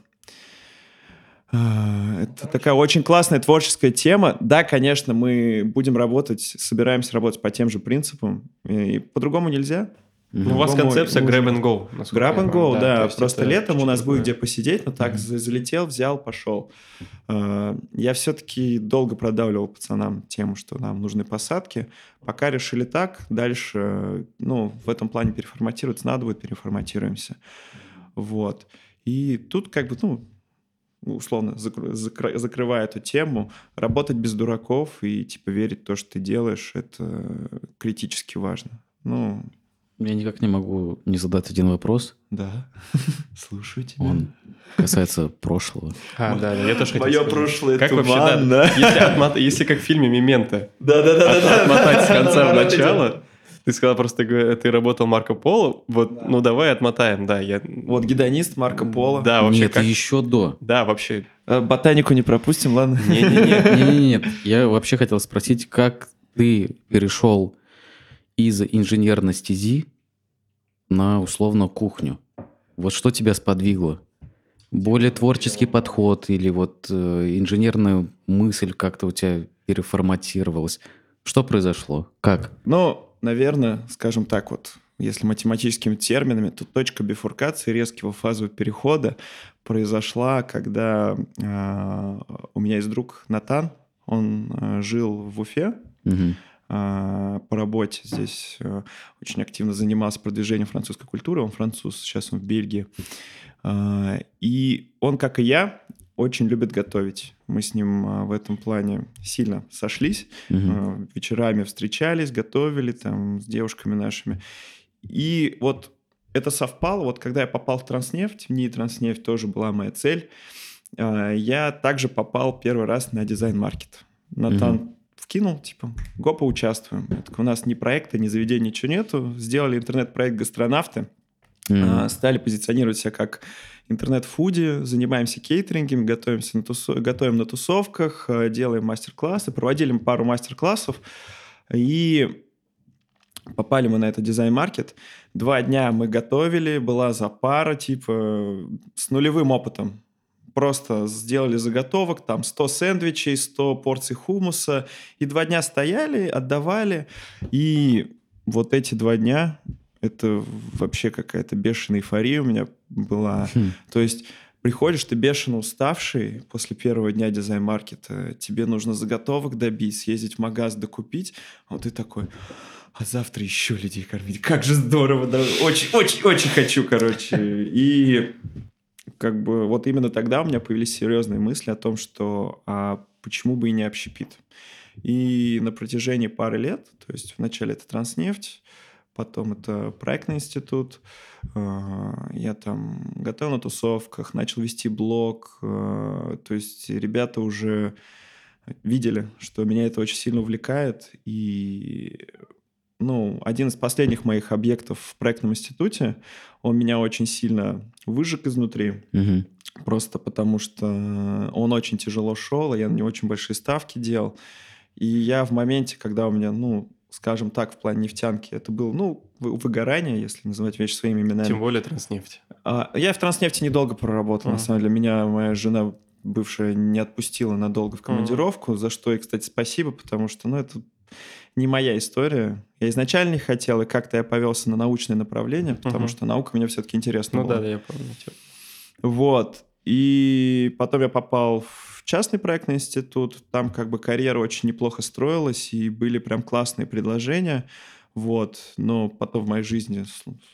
Э, это такая очень классная творческая тема. Да, конечно, мы будем работать, собираемся работать по тем же принципам. И по-другому нельзя. Ну, у вас концепция grab and go. Grab and go, да. да. Просто летом у нас будет где посидеть, но так mm-hmm. залетел, взял, пошел. А, я все-таки долго продавливал пацанам тему, что нам нужны посадки. Пока решили так, дальше, ну, в этом плане переформатироваться надо будет, переформатируемся. Вот. И тут как бы, ну, условно закр- закр- закрывая эту тему, работать без дураков и типа верить в то, что ты делаешь, это критически важно. Ну, я никак не могу не задать один вопрос. Да, слушаю тебя. Он касается прошлого. А, да, да, я тоже хотел Мое прошлое Как вообще, да, если, отмот... если как в фильме «Мементо». Да-да-да. Отмотать с конца в начало. Ты сказал просто, ты работал Марко Поло, вот, да. ну давай отмотаем, да. Я... Вот гедонист Марко Поло. Да, вообще. Нет, как... еще до. Да, вообще. Э, ботанику не пропустим, ладно? Не-не-не, я вообще хотел спросить, как ты перешел из инженерной стези на условно кухню. Вот что тебя сподвигло? Более творческий подход или вот э, инженерная мысль как-то у тебя переформатировалась? Что произошло? Как? Ну, наверное, скажем так вот, если математическими терминами, то точка бифуркации резкого фазового перехода произошла, когда э, у меня есть друг Натан, он э, жил в Уфе, угу. А, по работе здесь э, очень активно занимался продвижением французской культуры. Он француз, сейчас он в Бельгии. А, и он, как и я, очень любит готовить. Мы с ним а, в этом плане сильно сошлись. Угу. Вечерами встречались, готовили там с девушками нашими. И вот это совпало. Вот когда я попал в Транснефть, в НИИ Транснефть тоже была моя цель. я также попал первый раз на дизайн-маркет. Натан mm вкинул, типа, го поучаствуем. Так, у нас ни проекта, ни заведения, ничего нету. Сделали интернет-проект «Гастронавты». mm Стали позиционировать себя как интернет-фуди, занимаемся кейтерингом, готовимся на тусо... готовим на тусовках, делаем мастер-классы. Проводили пару мастер-классов. И Попали мы на этот дизайн-маркет. Два дня мы готовили, была запара, типа, с нулевым опытом. Просто сделали заготовок, там 100 сэндвичей, 100 порций хумуса. И два дня стояли, отдавали. И вот эти два дня, это вообще какая-то бешеная эйфория у меня была. Хм. То есть приходишь, ты бешено уставший после первого дня дизайн-маркета, тебе нужно заготовок добить, съездить в магаз, докупить, а вот ты такой а завтра еще людей кормить. Как же здорово, да, очень, очень, очень хочу, короче. И как бы вот именно тогда у меня появились серьезные мысли о том, что а почему бы и не общепит. И на протяжении пары лет, то есть вначале это Транснефть, потом это проектный институт, а, я там готовил на тусовках, начал вести блог, а, то есть ребята уже видели, что меня это очень сильно увлекает, и ну, один из последних моих объектов в проектном институте, он меня очень сильно выжег изнутри. Угу. Просто потому что он очень тяжело шел, а я на него очень большие ставки делал. И я в моменте, когда у меня, ну, скажем так, в плане нефтянки, это было, ну, выгорание, если называть вещи своими именами. Тем более транснефть. А, я в транснефти недолго проработал, uh-huh. на самом деле. Меня моя жена бывшая не отпустила надолго в командировку, uh-huh. за что и, кстати, спасибо, потому что, ну, это не моя история. Я изначально не хотел, и как-то я повелся на научное направление, потому uh-huh. что наука мне все-таки интересна Ну была. да, я помню. Вот. И потом я попал в частный проектный институт. Там как бы карьера очень неплохо строилась, и были прям классные предложения. Вот, но потом в моей жизни,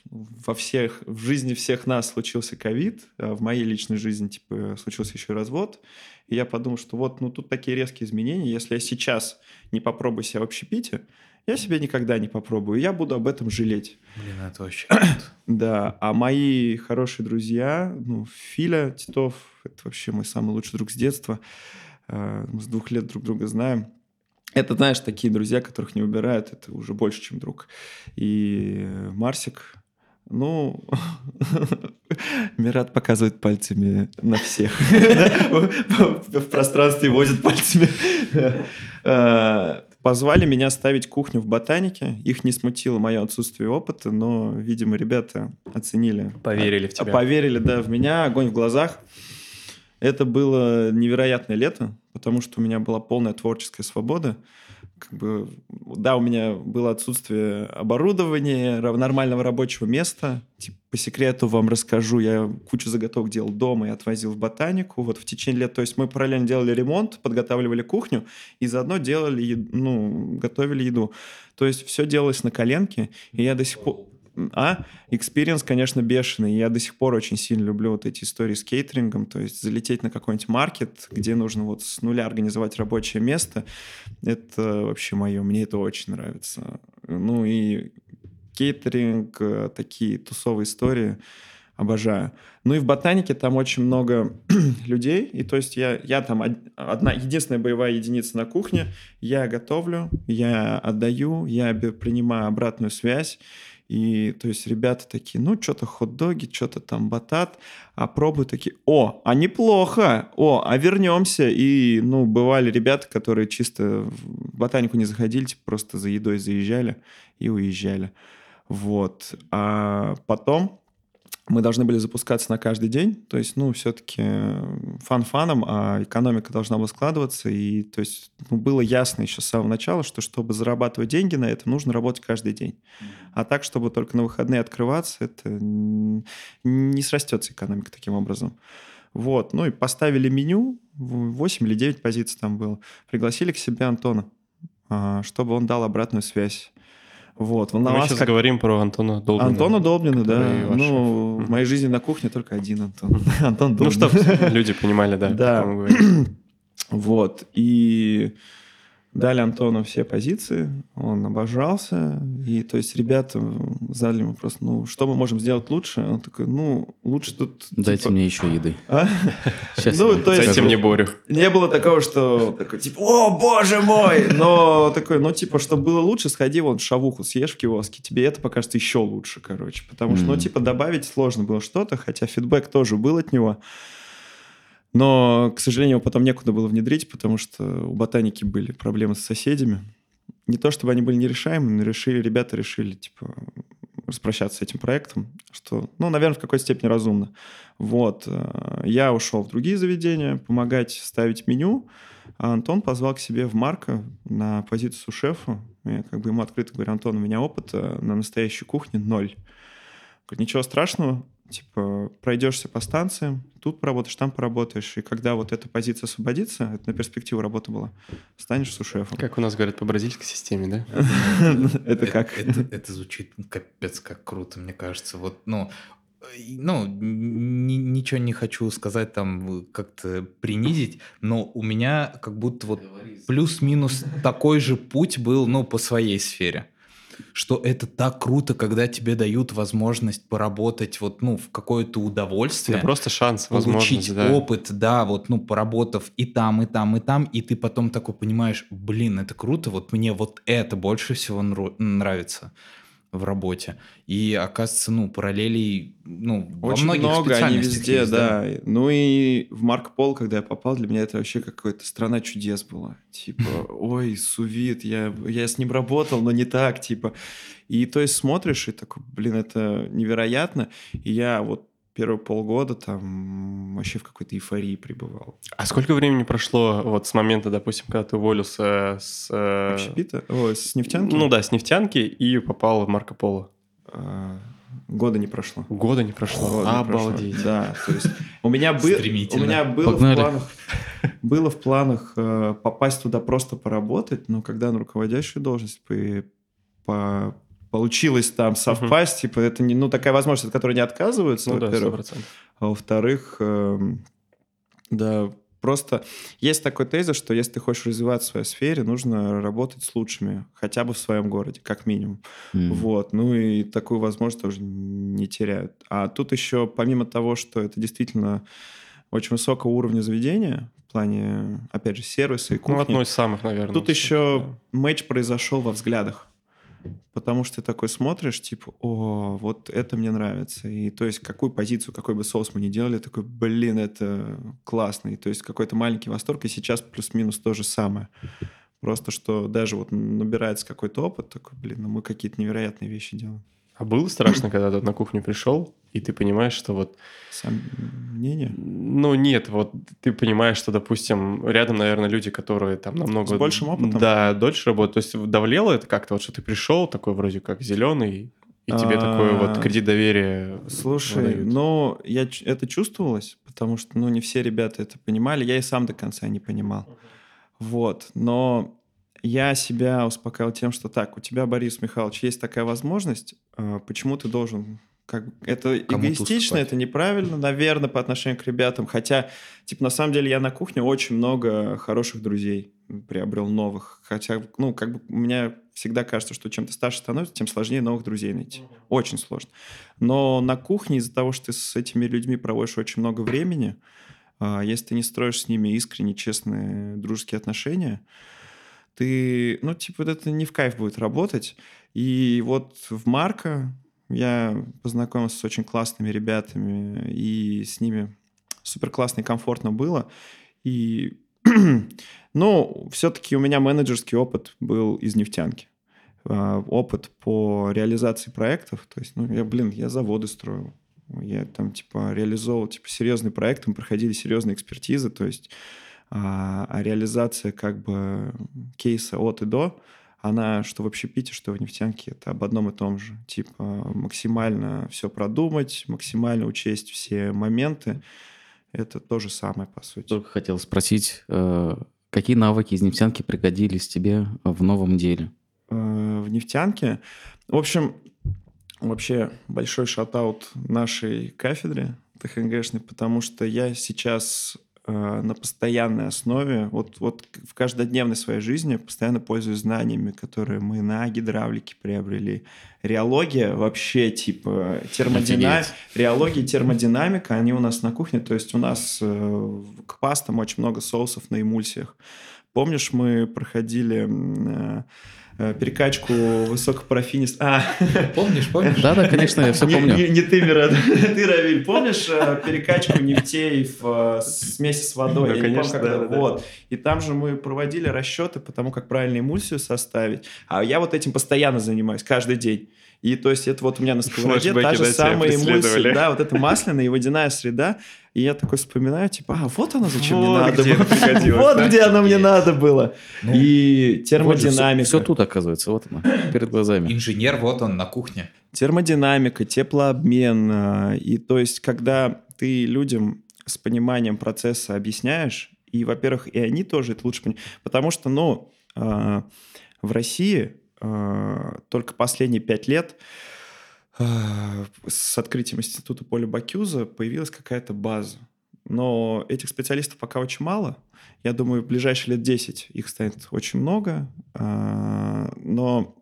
во всех, в жизни всех нас случился ковид, а в моей личной жизни, типа, случился еще развод. И я подумал, что вот, ну, тут такие резкие изменения. Если я сейчас не попробую себя в общепите, я себя никогда не попробую. Я буду об этом жалеть. Блин, это вообще Да, а мои хорошие друзья, ну, Филя Титов, это вообще мой самый лучший друг с детства. А, мы с двух лет друг друга знаем. Это, знаешь, такие друзья, которых не убирают, это уже больше, чем друг. И Марсик, ну, Мират показывает пальцами на всех. В пространстве возит пальцами. А, позвали меня ставить кухню в ботанике. Их не смутило мое отсутствие опыта, но, видимо, ребята оценили. Поверили в тебя. Поверили, да, в меня. Огонь в глазах. Это было невероятное лето, потому что у меня была полная творческая свобода. Как бы, да, у меня было отсутствие оборудования, нормального рабочего места. Типа, по секрету вам расскажу, я кучу заготовок делал дома и отвозил в ботанику. Вот в течение лет, то есть мы параллельно делали ремонт, подготавливали кухню и заодно делали, ну, готовили еду. То есть все делалось на коленке, и я до сих пор а experience, конечно, бешеный. Я до сих пор очень сильно люблю вот эти истории с кейтерингом, то есть залететь на какой-нибудь маркет, где нужно вот с нуля организовать рабочее место. Это вообще мое, мне это очень нравится. Ну и кейтеринг, э, такие тусовые истории обожаю. Ну и в ботанике там очень много людей, и то есть я, я там одна, единственная боевая единица на кухне, я готовлю, я отдаю, я принимаю обратную связь, и то есть ребята такие, ну, что-то хот-доги, что-то там батат, а пробую такие, о, а неплохо, о, а вернемся. И, ну, бывали ребята, которые чисто в ботанику не заходили, типа просто за едой заезжали и уезжали. Вот. А потом мы должны были запускаться на каждый день, то есть, ну, все-таки фан фаном, а экономика должна была складываться, и, то есть, ну, было ясно еще с самого начала, что чтобы зарабатывать деньги на это, нужно работать каждый день. А так, чтобы только на выходные открываться, это не срастется экономика таким образом. Вот, ну и поставили меню, 8 или 9 позиций там было, пригласили к себе Антона, а, чтобы он дал обратную связь. Вот, волновался. Мы сейчас как... говорим про Антона Долбина. Антона Долбина, да. Ваш... Ну, в моей жизни на кухне только один Антон. Антон Долбин. Ну, чтобы люди понимали, да. Да. Вот. И Дали Антону все позиции, он обожался, и то есть ребята задали ему просто, ну, что мы можем сделать лучше? Он такой, ну, лучше тут... Дайте типа... мне еще еды. А? Сейчас ну, то есть, Дайте мне Борю. Не было такого, что такой, типа, о, боже мой! Но такой, ну, типа, чтобы было лучше, сходи вон шавуху съешь в киоске, тебе это покажется еще лучше, короче. Потому что, ну, типа, добавить сложно было что-то, хотя фидбэк тоже был от него. Но, к сожалению, потом некуда было внедрить, потому что у ботаники были проблемы с соседями. Не то, чтобы они были нерешаемы, но решили, ребята решили, типа, распрощаться с этим проектом, что, ну, наверное, в какой-то степени разумно. Вот. Э, я ушел в другие заведения, помогать ставить меню, а Антон позвал к себе в Марка на позицию шефа. Я как бы ему открыто говорю, Антон, у меня опыта на настоящей кухне ноль. Говорит, ничего страшного, типа, пройдешься по станциям, тут поработаешь, там поработаешь, и когда вот эта позиция освободится, это на перспективу работа была, станешь сушефом. Как у нас говорят по бразильской системе, да? Это как? Это звучит капец как круто, мне кажется. Вот, ну, ну, ничего не хочу сказать там как-то принизить, но у меня как будто вот плюс-минус такой же путь был, ну, по своей сфере что это так круто, когда тебе дают возможность поработать вот, ну, в какое-то удовольствие. Это просто шанс, получить да. опыт, да, вот, ну, поработав и там, и там, и там, и ты потом такой понимаешь, блин, это круто, вот мне вот это больше всего нравится в работе. И оказывается, ну, параллелей, ну, Очень во многих много, они везде, есть, да. да. Ну и в Марк Пол, когда я попал, для меня это вообще какая-то страна чудес была. Типа, ой, сувит, я, я с ним работал, но не так, типа. И то есть смотришь и такой, блин, это невероятно. И я вот первые полгода там вообще в какой-то эйфории пребывал. А сколько времени прошло вот с момента, допустим, когда ты уволился с... Э... Общепита? О, с нефтянки? Ну да, с нефтянки и попал в Марко Поло. А, года не прошло. Года не прошло. Года Обалдеть. прошло. Да, то есть у меня, был, у меня было в планах, было в планах э, попасть туда просто поработать, но когда на руководящую должность по, по получилось там совпасть, угу. типа это не, ну такая возможность, от которой не отказываются, ну, во-первых, да, а во-вторых, э, да, просто есть такой тезис, что если ты хочешь развиваться в своей сфере, нужно работать с лучшими, хотя бы в своем городе, как минимум, mm. вот, ну и такую возможность тоже не теряют. А тут еще помимо того, что это действительно очень высокого уровня заведения, в плане, опять же, сервиса и кухни. Ну, одно из самых, наверное. Тут еще да. матч произошел во взглядах потому что ты такой смотришь, типа, о, вот это мне нравится. И то есть какую позицию, какой бы соус мы ни делали, такой, блин, это классно. И то есть какой-то маленький восторг, и сейчас плюс-минус то же самое. Просто что даже вот набирается какой-то опыт, такой, блин, ну мы какие-то невероятные вещи делаем. А было страшно, когда ты на кухню пришел, и ты понимаешь, что вот... Сомнения? Ну, нет, вот ты понимаешь, что, допустим, рядом, наверное, люди, которые там намного... С большим опытом? Да, дольше работают. То есть давлело это как-то, вот что ты пришел, такой вроде как зеленый, и тебе а... такой вот кредит доверия Слушай, ну, я, это чувствовалось, потому что, ну, не все ребята это понимали, я и сам до конца не понимал. Вот, но я себя успокаивал тем, что так, у тебя, Борис Михайлович, есть такая возможность, а, почему ты должен как это Кому эгоистично, это неправильно, наверное, по отношению к ребятам. Хотя, типа, на самом деле я на кухне очень много хороших друзей приобрел новых. Хотя, ну, как бы у меня всегда кажется, что чем ты старше становишься, тем сложнее новых друзей найти. Очень сложно. Но на кухне из-за того, что ты с этими людьми проводишь очень много времени, а, если ты не строишь с ними искренние, честные, дружеские отношения, ты, ну, типа, вот это не в кайф будет работать. И вот в Марка я познакомился с очень классными ребятами, и с ними супер классно и комфортно было. И, ну, все-таки у меня менеджерский опыт был из нефтянки. А, опыт по реализации проектов. То есть, ну, я, блин, я заводы строил. Я там, типа, реализовывал, типа, серьезные проекты, мы проходили серьезные экспертизы, то есть а, а реализация как бы кейса от и до, она что в общепите, что в нефтянке, это об одном и том же. Типа максимально все продумать, максимально учесть все моменты. Это то же самое, по сути. Только хотел спросить, э, какие навыки из нефтянки пригодились тебе в новом деле? Э, в нефтянке? В общем, вообще большой шатаут нашей кафедре ТХНГшной, потому что я сейчас на постоянной основе, вот, вот в каждодневной своей жизни постоянно пользуюсь знаниями, которые мы на гидравлике приобрели. Реология вообще типа термодинамика, реология и термодинамика, они у нас на кухне, то есть у нас э, к пастам очень много соусов на эмульсиях. Помнишь, мы проходили э, Э, перекачку высокопрофинист. А, помнишь, помнишь? Да, да, конечно, я все помню. Не, не ты, Мирад, ты, Равиль, помнишь э, перекачку нефтей в смеси с водой? Ну, конечно, да, да, Вот. И там же мы проводили расчеты по тому, как правильно эмульсию составить. А я вот этим постоянно занимаюсь, каждый день. И то есть это вот у меня на сковороде та же самая эмульсия. Да, вот это масляная и водяная среда. И я такой вспоминаю, типа, а вот она зачем вот мне надо было. Вот да? где она мне надо было. Ну, и термодинамика. Вот все, все тут оказывается, вот она, перед глазами. Инженер, вот он на кухне. Термодинамика, теплообмен. А, и то есть, когда ты людям с пониманием процесса объясняешь, и, во-первых, и они тоже это лучше понимают, потому что, ну, а, в России только последние пять лет а, с открытием института Поля Бакюза появилась какая-то база. Но этих специалистов пока очень мало. Я думаю, в ближайшие лет 10 их станет очень много. А, но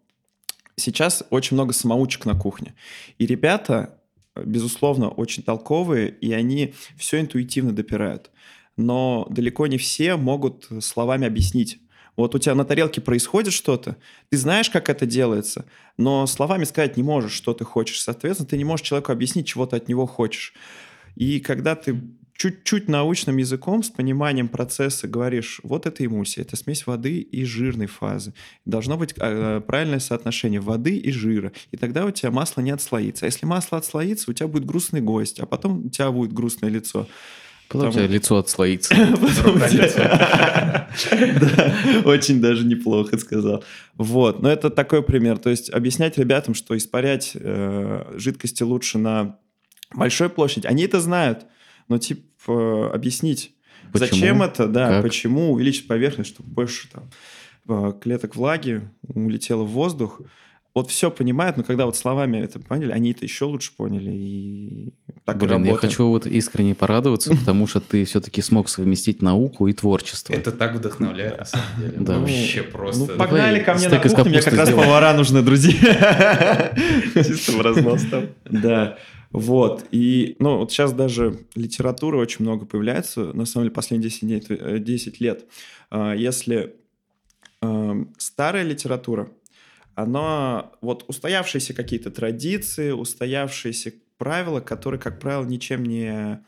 сейчас очень много самоучек на кухне. И ребята, безусловно, очень толковые, и они все интуитивно допирают. Но далеко не все могут словами объяснить, вот у тебя на тарелке происходит что-то, ты знаешь, как это делается, но словами сказать не можешь, что ты хочешь. Соответственно, ты не можешь человеку объяснить, чего ты от него хочешь. И когда ты чуть-чуть научным языком, с пониманием процесса говоришь, вот это эмульсия, это смесь воды и жирной фазы. Должно быть э, правильное соотношение воды и жира. И тогда у тебя масло не отслоится. А если масло отслоится, у тебя будет грустный гость, а потом у тебя будет грустное лицо. Потом у тебя лицо отслоится. Очень даже неплохо сказал. Вот, но это такой пример. То есть объяснять ребятам, что испарять э, жидкости лучше на большой площади, они это знают, но типа объяснить, зачем это, да, почему увеличить поверхность, чтобы больше там э, клеток влаги улетело в воздух, вот все понимают, но когда вот словами это поняли, они это еще лучше поняли. И так Блин, я хочу вот искренне порадоваться, потому что ты все-таки смог совместить науку и творчество. Это так вдохновляет, на самом деле. Да. Вообще просто. Ну, погнали ко мне на кухню, мне как раз повара нужны, друзья. Чисто в разнос там. Да. Вот. И, ну, вот сейчас даже литературы очень много появляется, на самом деле, последние 10, дней, 10 лет. А, если э, старая литература, оно вот устоявшиеся какие-то традиции, устоявшиеся правила, которые, как правило, ничем не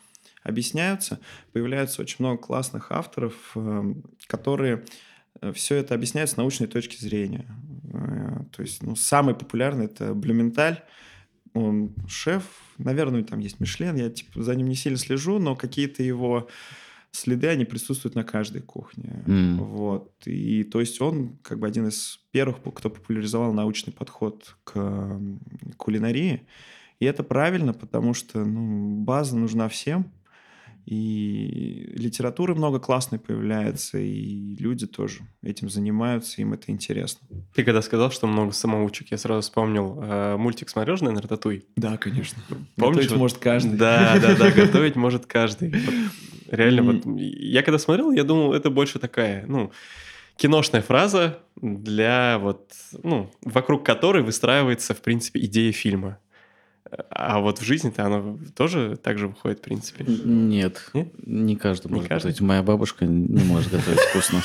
объясняются. Появляется очень много классных авторов, эм, которые э, все это объясняют с научной точки зрения. Э, то есть, ну, самый популярный это Блюменталь. Он шеф, наверное, там есть Мишлен, я типа за ним не сильно слежу, но какие-то его следы, они присутствуют на каждой кухне. Mm. Вот. И то есть он как бы один из первых, кто популяризовал научный подход к кулинарии. И это правильно, потому что ну, база нужна всем. И литературы много классной появляется, и люди тоже этим занимаются, им это интересно. Ты когда сказал, что много самоучек, я сразу вспомнил э, мультик «Смотрел же, наверное, «Рататуй»? Да, конечно. Помнишь? Готовить вот... может каждый. Да, да, да, готовить может каждый. Реально, вот я когда смотрел, я думал, это больше такая, ну, киношная фраза для вот, ну, вокруг которой выстраивается, в принципе, идея фильма. А вот в жизни-то оно тоже так же выходит, в принципе? Нет, Нет? не каждый не может каждый? готовить. Моя бабушка не может готовить вкусно.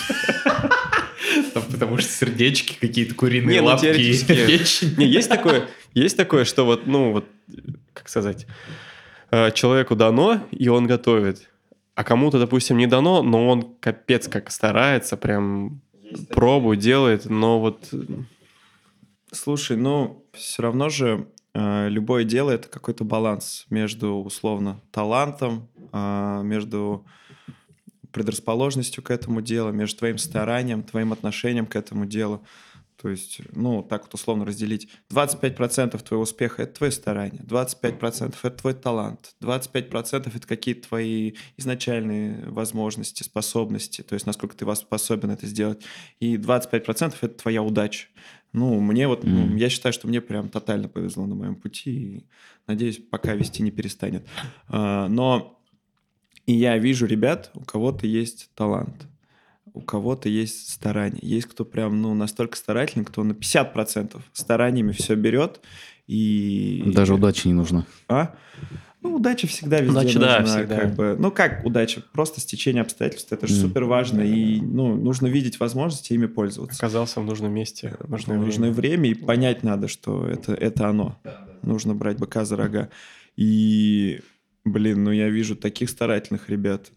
Потому что сердечки какие-то куриные ну, лапки. Не, есть такое, есть такое, что вот, ну вот, как сказать, э, человеку дано, и он готовит. А кому-то, допустим, не дано, но он капец как старается, прям пробу делает, но вот... Слушай, ну, все равно же любое дело это какой-то баланс между условно талантом, а, между предрасположенностью к этому делу, между твоим старанием, твоим отношением к этому делу. То есть, ну, так вот условно разделить. 25% твоего успеха – это твое старание, 25% – это твой талант, 25% – это какие-то твои изначальные возможности, способности, то есть насколько ты способен это сделать, и 25% – это твоя удача. Ну, мне вот, mm. ну, я считаю, что мне прям тотально повезло на моем пути, и надеюсь, пока вести не перестанет. А, но И я вижу ребят, у кого-то есть талант, у кого-то есть старание. Есть кто прям, ну, настолько старательный, кто на 50% стараниями все берет и... Даже удачи не нужно. А? Ну, удача всегда везде удача, нужна. Да, всегда. Как бы. Ну, как удача? Просто стечение обстоятельств. Это же mm. супер важно. И ну, нужно видеть возможности ими пользоваться. Оказался в нужном месте. В нужное, нужное время. время. И понять надо, что это, это оно. Нужно брать быка за рога. И, блин, ну я вижу таких старательных ребят.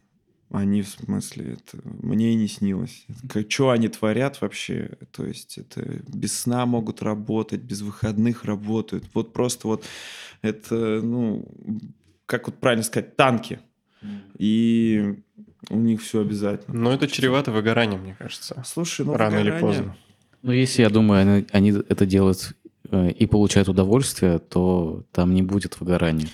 Они, в смысле, это мне и не снилось. Как, что они творят вообще? То есть это без сна могут работать, без выходных работают. Вот просто вот это, ну, как вот правильно сказать, танки. И у них все обязательно. Но это чревато выгоранием, мне кажется. Слушай, ну Рано выгорание... или поздно. Ну, если, я думаю, они, они это делают э, и получают удовольствие, то там не будет выгорания.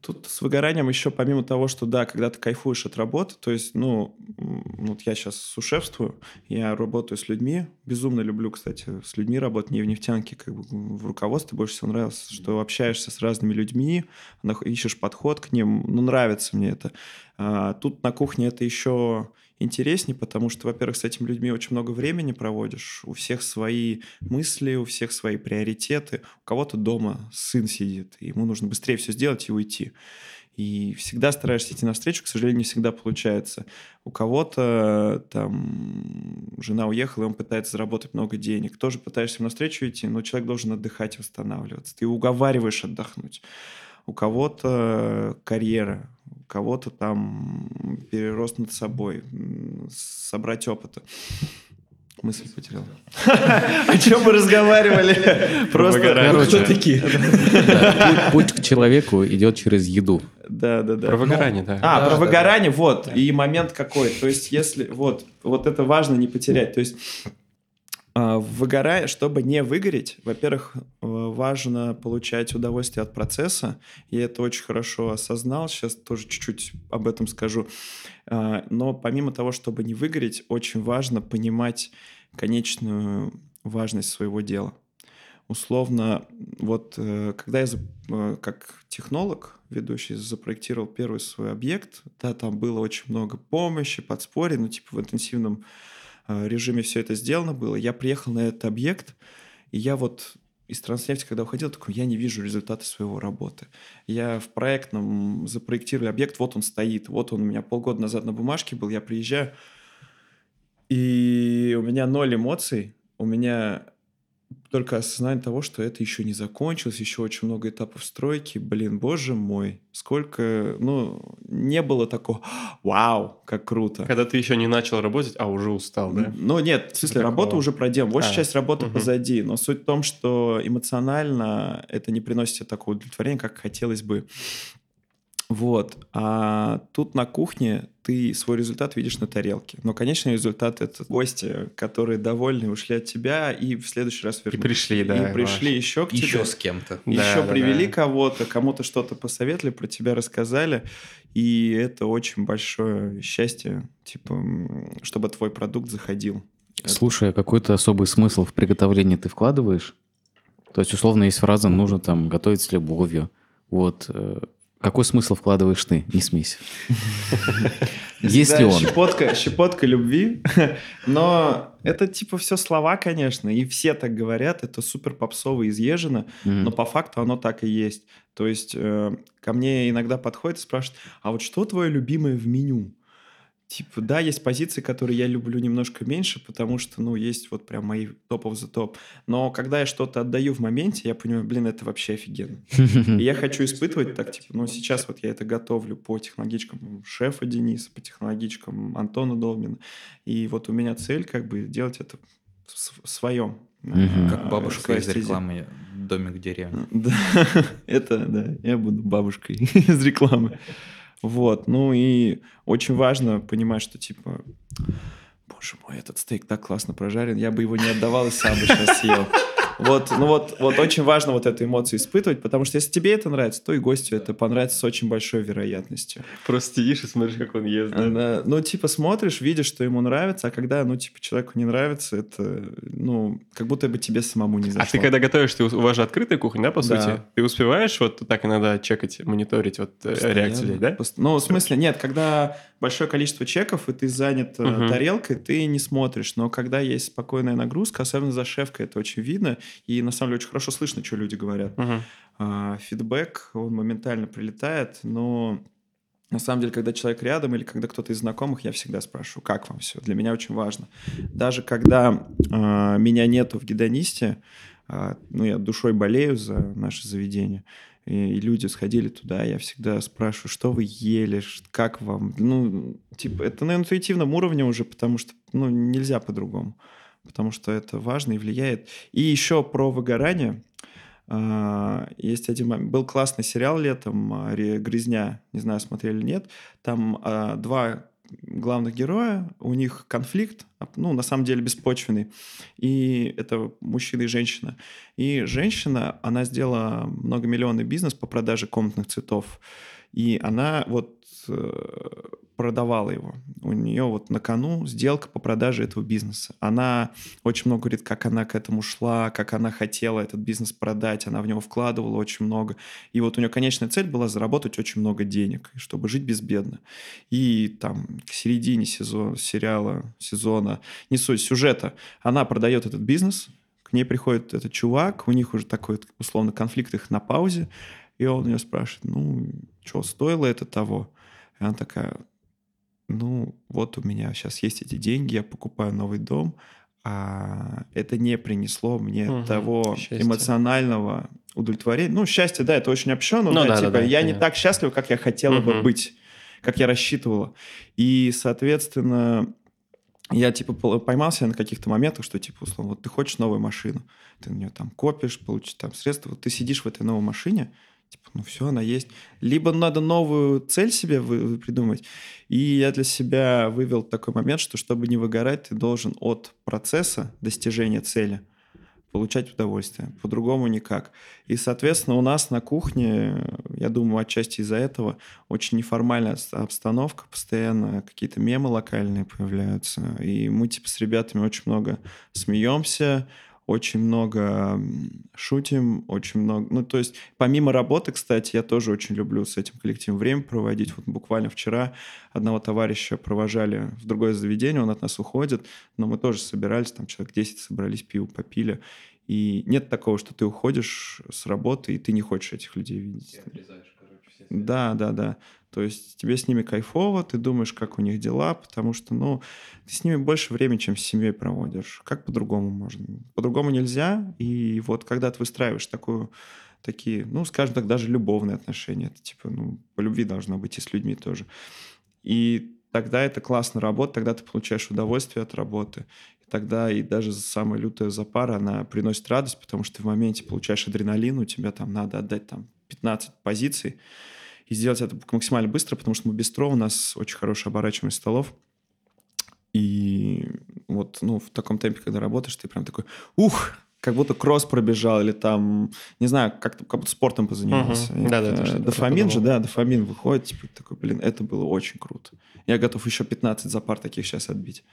Тут с выгоранием еще помимо того, что да, когда ты кайфуешь от работы, то есть, ну, вот я сейчас сушефствую, я работаю с людьми, безумно люблю, кстати, с людьми работать, не в нефтянке, как бы в руководстве больше всего нравилось, что общаешься с разными людьми, ищешь подход к ним, ну, нравится мне это. А, тут на кухне это еще интереснее, потому что, во-первых, с этими людьми очень много времени проводишь, у всех свои мысли, у всех свои приоритеты, у кого-то дома сын сидит, ему нужно быстрее все сделать и уйти. И всегда стараешься идти навстречу, к сожалению, не всегда получается. У кого-то там жена уехала, и он пытается заработать много денег. Тоже пытаешься навстречу идти, но человек должен отдыхать и восстанавливаться. Ты уговариваешь отдохнуть. У кого-то карьера, кого-то там перерост над собой, собрать опыта. Мысль потерял. О чем мы разговаривали? Просто кто такие? Путь к человеку идет через еду. Да, да, да. Про выгорание, да. А, про выгорание, вот. И момент какой. То есть, если вот, вот это важно не потерять. То есть, выгорая, чтобы не выгореть, во-первых, э, важно получать удовольствие от процесса. Я это очень хорошо осознал, сейчас тоже чуть-чуть об этом скажу. А, но помимо того, чтобы не выгореть, очень важно понимать конечную важность своего дела. Условно, вот э, когда я э, как технолог, ведущий, запроектировал первый свой объект, да, там было очень много помощи, подспорья, ну, типа в интенсивном режиме все это сделано было. Я приехал на этот объект, и я вот из Транснефти, когда уходил, такой, я не вижу результата своего работы. Я в проектном запроектировали объект, вот он стоит, вот он у меня полгода назад на бумажке был, я приезжаю, и у меня ноль эмоций, у меня только осознание того, что это еще не закончилось, еще очень много этапов стройки. Блин, боже мой, сколько, ну, не было такого, вау, как круто. Когда ты еще не начал работать, а уже устал, да? Ну, нет, в смысле, Такого. работа уже проделана, большая а, часть работы угу. позади, но суть в том, что эмоционально это не приносит тебе такого удовлетворения, как хотелось бы. Вот. А тут на кухне ты свой результат видишь на тарелке. Но конечный результат — это гости, которые довольны, ушли от тебя и в следующий раз вернулись. И пришли, да. И пришли еще к тебе. Еще с кем-то. Еще да, привели да. кого-то, кому-то что-то посоветовали, про тебя рассказали. И это очень большое счастье, типа, чтобы твой продукт заходил. Слушай, а какой-то особый смысл в приготовлении ты вкладываешь? То есть, условно, есть фраза «нужно там готовить с любовью». Вот э, какой смысл вкладываешь ты? Не смейся. Есть ли он? Щепотка, щепотка любви. Но это типа все слова, конечно. И все так говорят. Это супер попсово изъезжено. Но по факту оно так и есть. То есть э, ко мне иногда подходит и спрашивает, а вот что твое любимое в меню? Типа, да, есть позиции, которые я люблю немножко меньше, потому что, ну, есть вот прям мои топов за топ. Но когда я что-то отдаю в моменте, я понимаю, блин, это вообще офигенно. И я хочу испытывать так, типа, ну, сейчас вот я это готовлю по технологичкам шефа Дениса, по технологичкам Антона Долмина. И вот у меня цель как бы делать это в своем. Как бабушка из рекламы «Домик в деревне». Да, это, да, я буду бабушкой из рекламы. Вот, ну и очень важно понимать, что типа, боже мой, этот стейк так классно прожарен, я бы его не отдавал и сам бы сейчас съел. Вот, ну вот, вот очень важно вот эту эмоцию испытывать, потому что если тебе это нравится, то и гостю это понравится с очень большой вероятностью. Просто сидишь и смотришь, как он ест. Да? Ну, типа, смотришь, видишь, что ему нравится, а когда, ну, типа, человеку не нравится, это, ну, как будто бы тебе самому не зашло. А ты когда готовишь, ты, у вас же открытая кухня, да, по да. сути? Ты успеваешь вот так иногда чекать, мониторить вот э, Постоянно. реакцию людей, да? Ну, в смысле, нет, когда большое количество чеков, и ты занят угу. тарелкой, ты не смотришь. Но когда есть спокойная нагрузка, особенно за шефкой, это очень видно. И на самом деле очень хорошо слышно, что люди говорят. Угу. А, фидбэк, он моментально прилетает, но на самом деле, когда человек рядом или когда кто-то из знакомых, я всегда спрашиваю, как вам все. Для меня очень важно. Даже когда э, меня нету в гедонисте, э, ну, я душой болею за наше заведение, и люди сходили туда, я всегда спрашиваю, что вы ели, как вам. Ну, типа, это на интуитивном уровне уже, потому что, ну, нельзя по-другому. Потому что это важно и влияет. И еще про выгорание. А, есть один момент. Был классный сериал летом а, «Грязня». Не знаю, смотрели или нет. Там а, два главных героя, у них конфликт, ну, на самом деле беспочвенный, и это мужчина и женщина. И женщина, она сделала многомиллионный бизнес по продаже комнатных цветов, и она вот продавала его. У нее вот на кону сделка по продаже этого бизнеса. Она очень много говорит, как она к этому шла, как она хотела этот бизнес продать, она в него вкладывала очень много. И вот у нее конечная цель была заработать очень много денег, чтобы жить безбедно. И там к середине сезона, сериала, сезона, не суть, сюжета, она продает этот бизнес, к ней приходит этот чувак, у них уже такой условно конфликт их на паузе, и он ее спрашивает, ну, что, стоило это того? И она такая, ну, вот у меня сейчас есть эти деньги, я покупаю новый дом, а это не принесло мне угу, того счастье. эмоционального удовлетворения. Ну, счастье, да, это очень общо, но ну, да, типа, да, я понятно. не так счастлив, как я хотела угу. бы быть, как я рассчитывала. И, соответственно, я, типа, поймался на каких-то моментах, что, типа, условно, вот ты хочешь новую машину, ты на нее там копишь, получишь там средства, вот ты сидишь в этой новой машине, Типа, ну все, она есть. Либо надо новую цель себе вы, придумать. И я для себя вывел такой момент, что чтобы не выгорать, ты должен от процесса достижения цели получать удовольствие. По-другому никак. И, соответственно, у нас на кухне, я думаю, отчасти из-за этого, очень неформальная обстановка, постоянно какие-то мемы локальные появляются. И мы, типа, с ребятами очень много смеемся, очень много шутим, очень много... Ну, то есть, помимо работы, кстати, я тоже очень люблю с этим коллективом время проводить. Вот буквально вчера одного товарища провожали в другое заведение, он от нас уходит, но мы тоже собирались, там человек 10 собрались, пиво попили. И нет такого, что ты уходишь с работы, и ты не хочешь этих людей видеть. Да, да, да. То есть тебе с ними кайфово, ты думаешь, как у них дела, потому что, ну, ты с ними больше времени, чем с семьей проводишь. Как по-другому можно? По-другому нельзя. И вот когда ты выстраиваешь такую такие, ну, скажем так, даже любовные отношения. Это типа, ну, по любви должно быть и с людьми тоже. И тогда это классно работает, тогда ты получаешь удовольствие от работы. И тогда и даже самая лютая запара, она приносит радость, потому что ты в моменте получаешь адреналин, у тебя там надо отдать там 15 позиций, и сделать это максимально быстро, потому что мы бистро, у нас очень хорошая оборачиваемость столов. И вот, ну, в таком темпе, когда работаешь, ты прям такой, ух, как будто кросс пробежал или там, не знаю, как, как будто спортом позанимался. Угу. Да, да, дофамин же, да, дофамин выходит, типа такой, блин, это было очень круто. Я готов еще 15 запар таких сейчас отбить.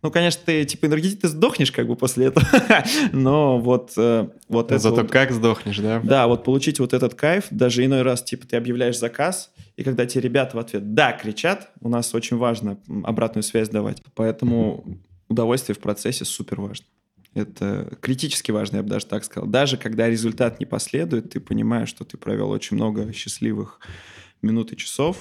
Ну, конечно, ты типа энергетик, ты сдохнешь как бы после этого, но вот, э, вот это Зато вот, как сдохнешь, да? Да, вот получить вот этот кайф, даже иной раз, типа, ты объявляешь заказ, и когда тебе ребята в ответ «да» кричат, у нас очень важно обратную связь давать, поэтому удовольствие в процессе супер важно. Это критически важно, я бы даже так сказал. Даже когда результат не последует, ты понимаешь, что ты провел очень много счастливых минут и часов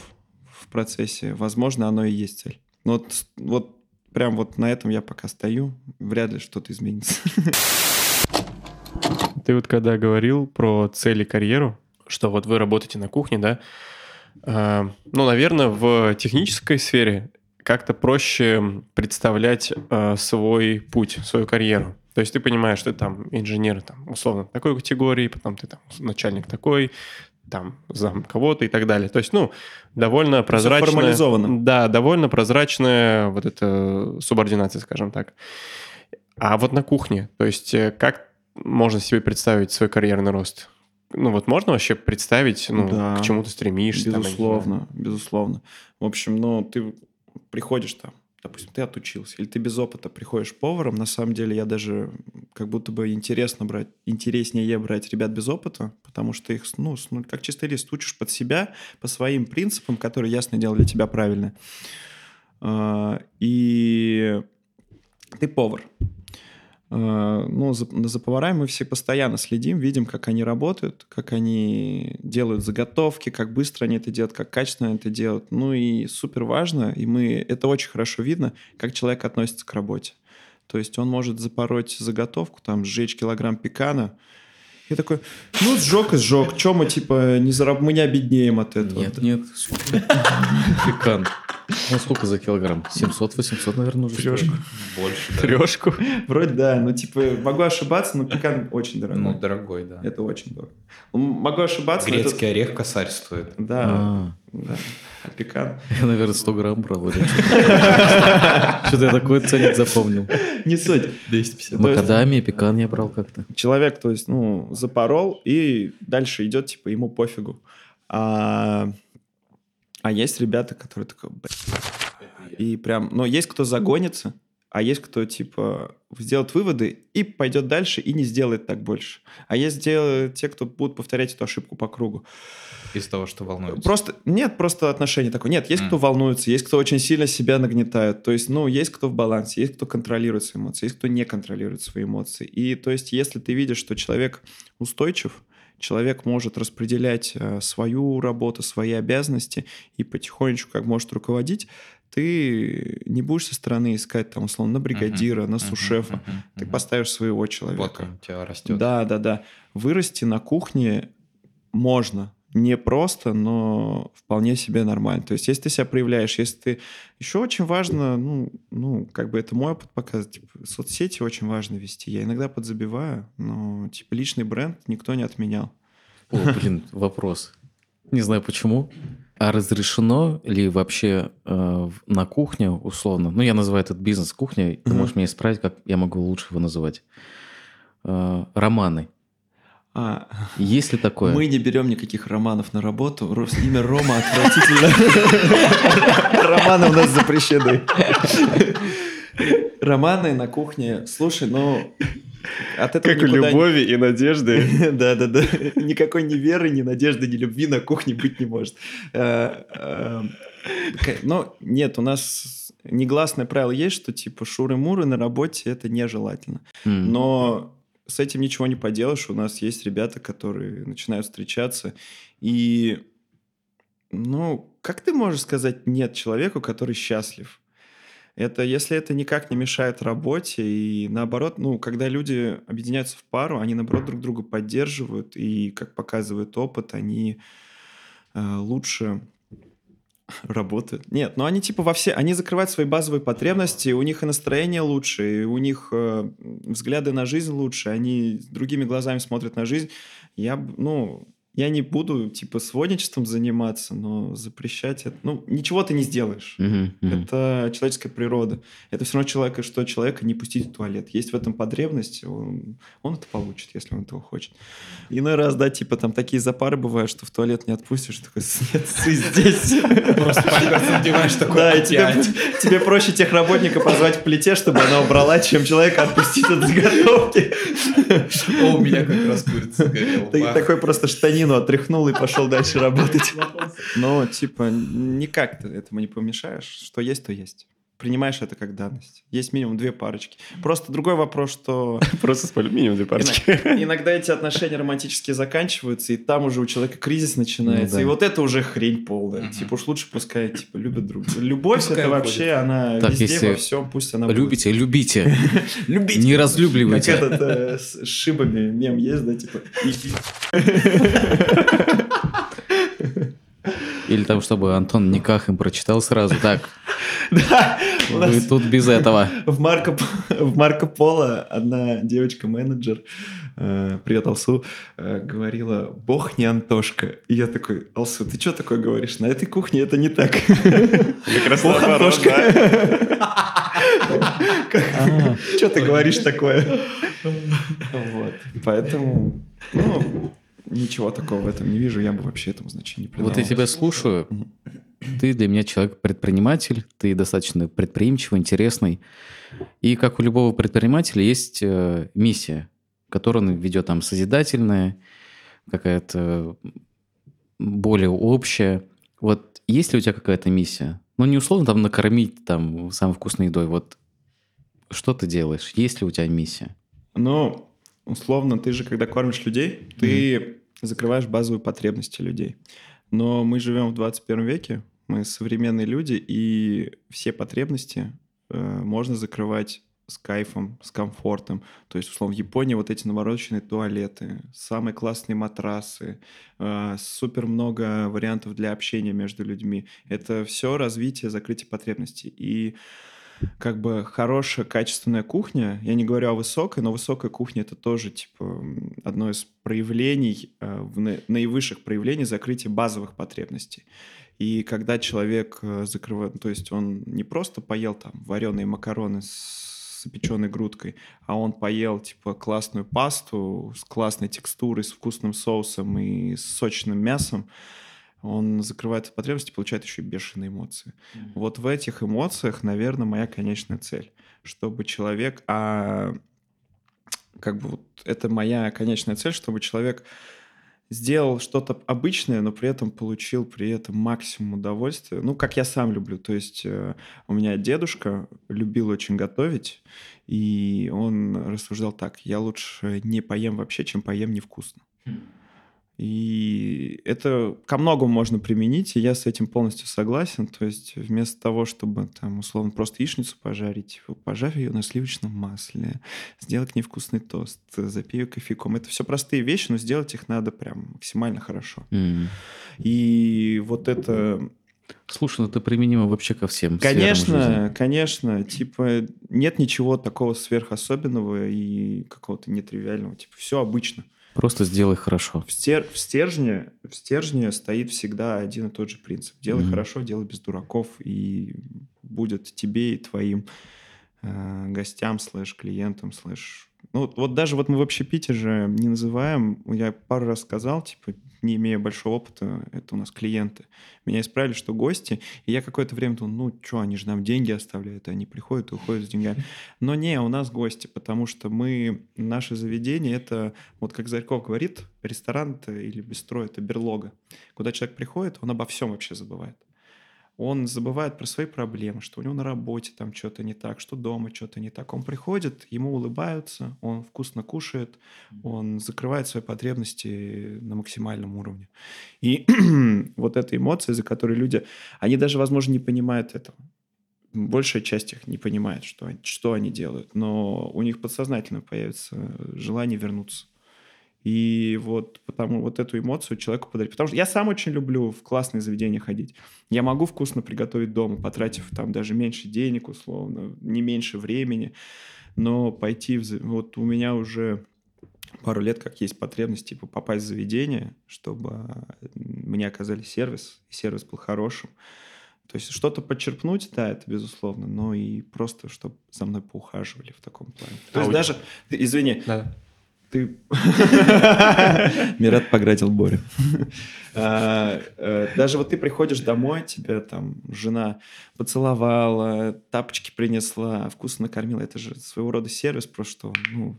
в процессе. Возможно, оно и есть цель. Но вот, вот прям вот на этом я пока стою, вряд ли что-то изменится. Ты вот когда говорил про цели карьеру, что вот вы работаете на кухне, да, э, ну, наверное, в технической сфере как-то проще представлять э, свой путь, свою карьеру. То есть ты понимаешь, ты там инженер, там, условно, такой категории, потом ты там начальник такой, там зам кого-то и так далее. То есть, ну, довольно прозрачная... Формализовано. Да, довольно прозрачная вот эта субординация, скажем так. А вот на кухне, то есть э, как можно себе представить свой карьерный рост? Ну вот можно вообще представить, ну, да, к чему ты стремишься? Безусловно, там, безусловно. В общем, ну, ты приходишь там, допустим, ты отучился, или ты без опыта приходишь поваром, на самом деле я даже как будто бы интересно брать, интереснее брать ребят без опыта, потому что их, ну, ну как чистый лист, учишь под себя, по своим принципам, которые, ясно дело, для тебя правильно. А, и ты повар. Ну, за, за поварами мы все постоянно следим, видим, как они работают, как они делают заготовки, как быстро они это делают, как качественно это делают. Ну и супер важно, и мы это очень хорошо видно, как человек относится к работе. То есть он может запороть заготовку, там, сжечь килограмм пекана, я такой, ну, сжег и сжег. Че мы, типа, не зараб... мы не обеднеем от этого? Нет, нет. Пекан. Ну, сколько за килограмм? 700-800, наверное, уже. Трешку. Больше, да. Трешку? Вроде да. Ну, типа, могу ошибаться, но пекан очень дорогой. Ну, дорогой, да. Это очень дорого. Могу ошибаться. Грецкий орех косарь стоит. Да. А. да. А пекан? Я, наверное, 100 грамм брал. Что-то я такой ценник запомнил. Не суть. 250. Макадамия, пекан я брал как-то. Человек, то есть, ну, запорол, и дальше идет, типа, ему пофигу. А а есть ребята, которые такой, и прям, но есть кто загонится, а есть кто, типа, сделает выводы и пойдет дальше и не сделает так больше. А есть те, кто будут повторять эту ошибку по кругу. Из того, что волнуется. Просто, нет, просто отношение такое. Нет, есть mm. кто волнуется, есть кто очень сильно себя нагнетает. То есть, ну, есть кто в балансе, есть кто контролирует свои эмоции, есть кто не контролирует свои эмоции. И, то есть, если ты видишь, что человек устойчив, человек может распределять э, свою работу, свои обязанности и потихонечку как может руководить, ты не будешь со стороны искать там условно на бригадира, uh-huh, на сушефа, uh-huh, uh-huh, ты поставишь своего человека. Вот он у тебя растет. Да, да, да. Вырасти на кухне можно, не просто, но вполне себе нормально. То есть, если ты себя проявляешь, если ты... Еще очень важно, ну, ну как бы это мой опыт показывает, типа, соцсети очень важно вести. Я иногда подзабиваю, но, типа, личный бренд никто не отменял. О, блин, вопрос. Не знаю почему. А разрешено ли вообще э, на кухне, условно, ну, я называю этот бизнес кухней, ты можешь меня исправить, как я могу лучше его называть, э, романы а, Есть ли такое? Мы не берем никаких романов на работу. Имя Рома отвратительно. Романы у нас запрещены. Романы на кухне. Слушай, ну... От этого как у любови и надежды. Да-да-да. Никакой ни веры, ни надежды, ни любви на кухне быть не может. Э, э, ну, нет, у нас негласное правило есть, что типа шуры-муры на работе это нежелательно. Но с этим ничего не поделаешь. У нас есть ребята, которые начинают встречаться. И, ну, как ты можешь сказать нет человеку, который счастлив? Это если это никак не мешает работе, и наоборот, ну, когда люди объединяются в пару, они, наоборот, друг друга поддерживают, и, как показывает опыт, они э, лучше работают. Нет, но они типа во все, они закрывают свои базовые потребности, у них и настроение лучше, и у них э, взгляды на жизнь лучше, они другими глазами смотрят на жизнь. Я, ну, я не буду, типа, сводничеством заниматься, но запрещать это... Ну, ничего ты не сделаешь. Uh-huh, uh-huh. Это человеческая природа. Это все равно человека, что человека не пустить в туалет. Есть в этом потребность, он, он это получит, если он этого хочет. Иной раз, да, типа, там такие запары бывают, что в туалет не отпустишь, такой, нет, ты здесь. Просто надеваешь такой Да, тебе проще техработника позвать в плите, чтобы она убрала, чем человека отпустить от заготовки. О, у меня как раз курица горела. Такой просто штанин штанину отряхнул и пошел дальше работать. Но, типа, никак ты этому не помешаешь. Что есть, то есть принимаешь это как данность. Есть минимум две парочки. Просто другой вопрос, что... Просто спалю минимум две парочки. Иногда эти отношения романтические заканчиваются, и там уже у человека кризис начинается. Ну. И вот это уже хрень полная. Типа уж лучше пускай типа любят друг друга. Любовь это вообще, она везде, во всем, пусть она Любите, будет. любите. Любите. Не разлюбливайте. Как этот э, с шибами мем есть, да, типа... Или там, чтобы Антон никак им прочитал сразу. Так, вы тут без этого. В Марко, в Марко Поло одна девочка-менеджер, э, привет, Алсу, э, говорила, бог не Антошка. И я такой, Алсу, ты что такое говоришь? На этой кухне это не так. Бог Антошка. Что ты говоришь такое? Вот. Поэтому, ну, ничего такого в этом не вижу, я бы вообще этому значения не придавал. Вот я тебя слушаю, ты для меня человек-предприниматель, ты достаточно предприимчивый, интересный. И как у любого предпринимателя есть э, миссия, которую он ведет там созидательная, какая-то более общая. Вот есть ли у тебя какая-то миссия? Ну, не условно там накормить там самой вкусной едой. Вот что ты делаешь? Есть ли у тебя миссия? Ну, условно, ты же, когда кормишь людей, ты mm-hmm. закрываешь базовые потребности людей. Но мы живем в 21 веке, мы современные люди, и все потребности э, можно закрывать с кайфом, с комфортом. То есть, условно, в Японии вот эти навороченные туалеты, самые классные матрасы, э, супер много вариантов для общения между людьми. Это все развитие, закрытие потребностей. И как бы хорошая, качественная кухня, я не говорю о высокой, но высокая кухня это тоже типа одно из проявлений, э, наивысших проявлений закрытия базовых потребностей. И когда человек э, закрывает, то есть он не просто поел там вареные макароны с запеченной грудкой, а он поел типа классную пасту с классной текстурой, с вкусным соусом и с сочным мясом, он закрывает потребности, получает еще и бешеные эмоции. Mm-hmm. Вот в этих эмоциях, наверное, моя конечная цель, чтобы человек, а как бы вот это моя конечная цель, чтобы человек сделал что-то обычное, но при этом получил при этом максимум удовольствия. Ну, как я сам люблю. То есть э, у меня дедушка любил очень готовить, и он рассуждал так, я лучше не поем вообще, чем поем невкусно. Mm. И это ко многому можно применить, и я с этим полностью согласен. То есть вместо того, чтобы там условно просто яичницу пожарить, пожарь ее на сливочном масле, сделай к ней вкусный тост, запей ее кофейком. Это все простые вещи, но сделать их надо прям максимально хорошо. Mm. И вот это Слушай, ну это применимо вообще ко всем. Конечно, конечно. Типа нет ничего такого сверхособенного и какого-то нетривиального. Типа все обычно. Просто сделай хорошо. В, стер... в, стержне, в стержне стоит всегда один и тот же принцип. Делай mm-hmm. хорошо, делай без дураков, и будет тебе и твоим э, гостям, слэш, клиентам, слэш... Ну, вот, вот даже вот мы в общепите же не называем, я пару раз сказал, типа, не имея большого опыта, это у нас клиенты. Меня исправили, что гости, и я какое-то время думал, ну что, они же нам деньги оставляют, они приходят и уходят с деньгами. Но не, у нас гости, потому что мы, наше заведение, это, вот как Зарьков говорит, ресторан или бистро — это берлога. Куда человек приходит, он обо всем вообще забывает он забывает про свои проблемы, что у него на работе там что-то не так, что дома что-то не так. Он приходит, ему улыбаются, он вкусно кушает, он закрывает свои потребности на максимальном уровне. И вот эта эмоция, за которой люди, они даже, возможно, не понимают этого. Большая часть их не понимает, что, что они делают, но у них подсознательно появится желание вернуться. И вот потому вот эту эмоцию человеку подарить. Потому что я сам очень люблю в классные заведения ходить. Я могу вкусно приготовить дома, потратив там даже меньше денег, условно, не меньше времени. Но пойти в... Вот у меня уже пару лет как есть потребность типа попасть в заведение, чтобы мне оказали сервис, и сервис был хорошим. То есть что-то подчерпнуть, да, это безусловно, но и просто, чтобы за мной поухаживали в таком плане. То а есть даже, извини, да ты... Мират поградил Борю. А, э, даже вот ты приходишь домой, тебя там жена поцеловала, тапочки принесла, вкусно накормила. Это же своего рода сервис, просто что, ну,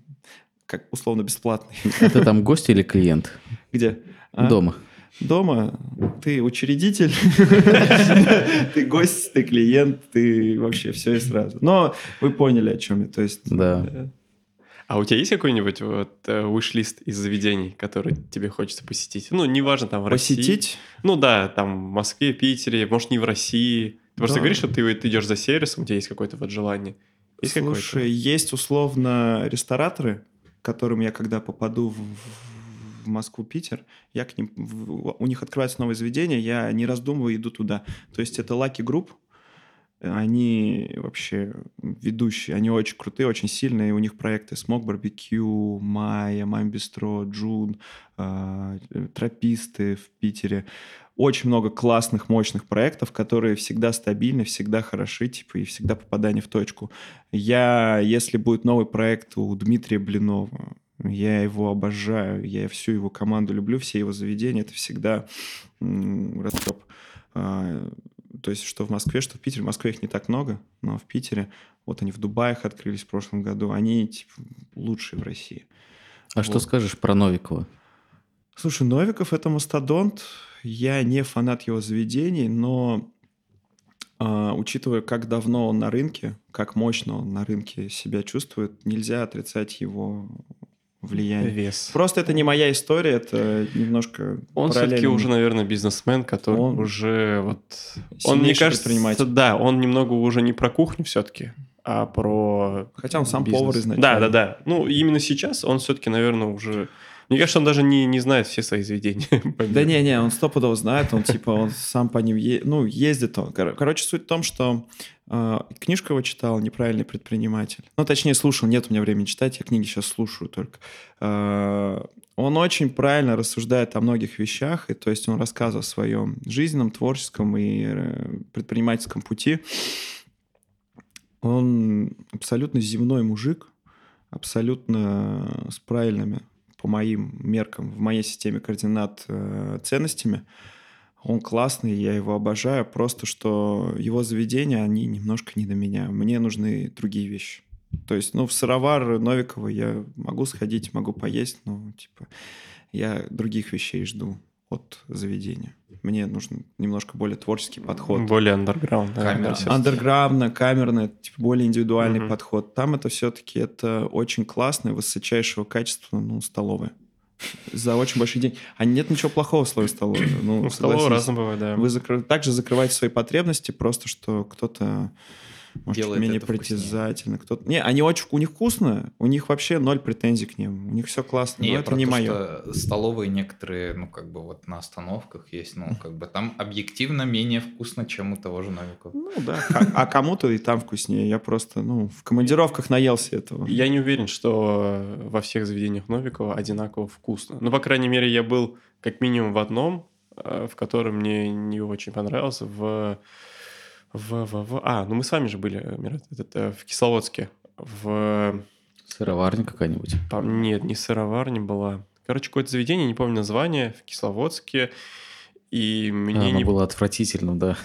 как условно бесплатный. Это там гость или клиент? Где? А? Дома. Дома ты учредитель, ты гость, ты клиент, ты вообще все и сразу. Но вы поняли, о чем я. То есть, да. А у тебя есть какой-нибудь вот э, из заведений, которые тебе хочется посетить? Ну, неважно, там в посетить? России. Посетить? Ну да, там в Москве, Питере, может, не в России. Ты да. просто говоришь, что ты, ты идешь за сервисом, у тебя есть какое-то вот желание. Есть Слушай, есть условно рестораторы, к которым я когда попаду в, в Москву, Питер, я к ним, у них открывается новое заведение, я не раздумываю, иду туда. То есть это Lucky Group, они вообще ведущие, они очень крутые, очень сильные. У них проекты Смог Барбекю, Майя, Мам Джун, э, Трописты в Питере. Очень много классных, мощных проектов, которые всегда стабильны, всегда хороши, типа, и всегда попадание в точку. Я, если будет новый проект у Дмитрия Блинова, я его обожаю, я всю его команду люблю, все его заведения, это всегда а, то есть что в Москве, что в Питере. В Москве их не так много, но в Питере, вот они в Дубаях открылись в прошлом году, они типа, лучшие в России. А вот. что скажешь про Новикова? Слушай, Новиков — это мастодонт. Я не фанат его заведений, но Uh, учитывая, как давно он на рынке, как мощно он на рынке себя чувствует, нельзя отрицать его влияние. Вес. Просто это не моя история, это немножко Он все-таки уже, наверное, бизнесмен, который он уже вот... Он, мне кажется, да, он немного уже не про кухню все-таки, а про Хотя он сам бизнес. повар изначально. Да, да, да. Ну, именно сейчас он все-таки, наверное, уже мне кажется, он даже не, не знает все свои заведения. Да не-не, он стопудово знает, он типа, он сам по ним, е... ну, ездит он. Короче, суть в том, что э, книжку его читал «Неправильный предприниматель». Ну, точнее, слушал, нет у меня времени читать, я книги сейчас слушаю только. Э, он очень правильно рассуждает о многих вещах, и то есть он рассказывает о своем жизненном, творческом и э, предпринимательском пути. Он абсолютно земной мужик, абсолютно с правильными по моим меркам, в моей системе координат э, ценностями. Он классный, я его обожаю, просто что его заведения, они немножко не до меня. Мне нужны другие вещи. То есть, ну, в сыровар Новикова я могу сходить, могу поесть, но, типа, я других вещей жду от заведения. Мне нужен немножко более творческий подход. Более андерграунд. Андерграундно, камерно, типа более индивидуальный угу. подход. Там это все-таки это очень классное, высочайшего качества, ну, столовая. За очень большой день. А нет ничего плохого в слове столовая. Ну, ну столовая разно бывает, да. Вы закр... также закрываете свои потребности, просто что кто-то может, делает менее притязательно. Кто-то... Не, они очень, у них вкусно, у них вообще ноль претензий к ним, у них все классно, не, но это не то, мое. столовые некоторые, ну, как бы вот на остановках есть, ну, как бы там объективно менее вкусно, чем у того же Новикова. Ну, да, а, кому-то и там вкуснее. Я просто, ну, в командировках наелся этого. Я не уверен, что во всех заведениях Новикова одинаково вкусно. Ну, по крайней мере, я был как минимум в одном, э, в котором мне не очень понравился, в в, в, в... А, ну мы с вами же были, Мират, этот, э, в Кисловодске. В... Сыроварня какая-нибудь? Нет, не сыроварня была. Короче, какое-то заведение, не помню название, в Кисловодске. И мне а, не... было отвратительно, да.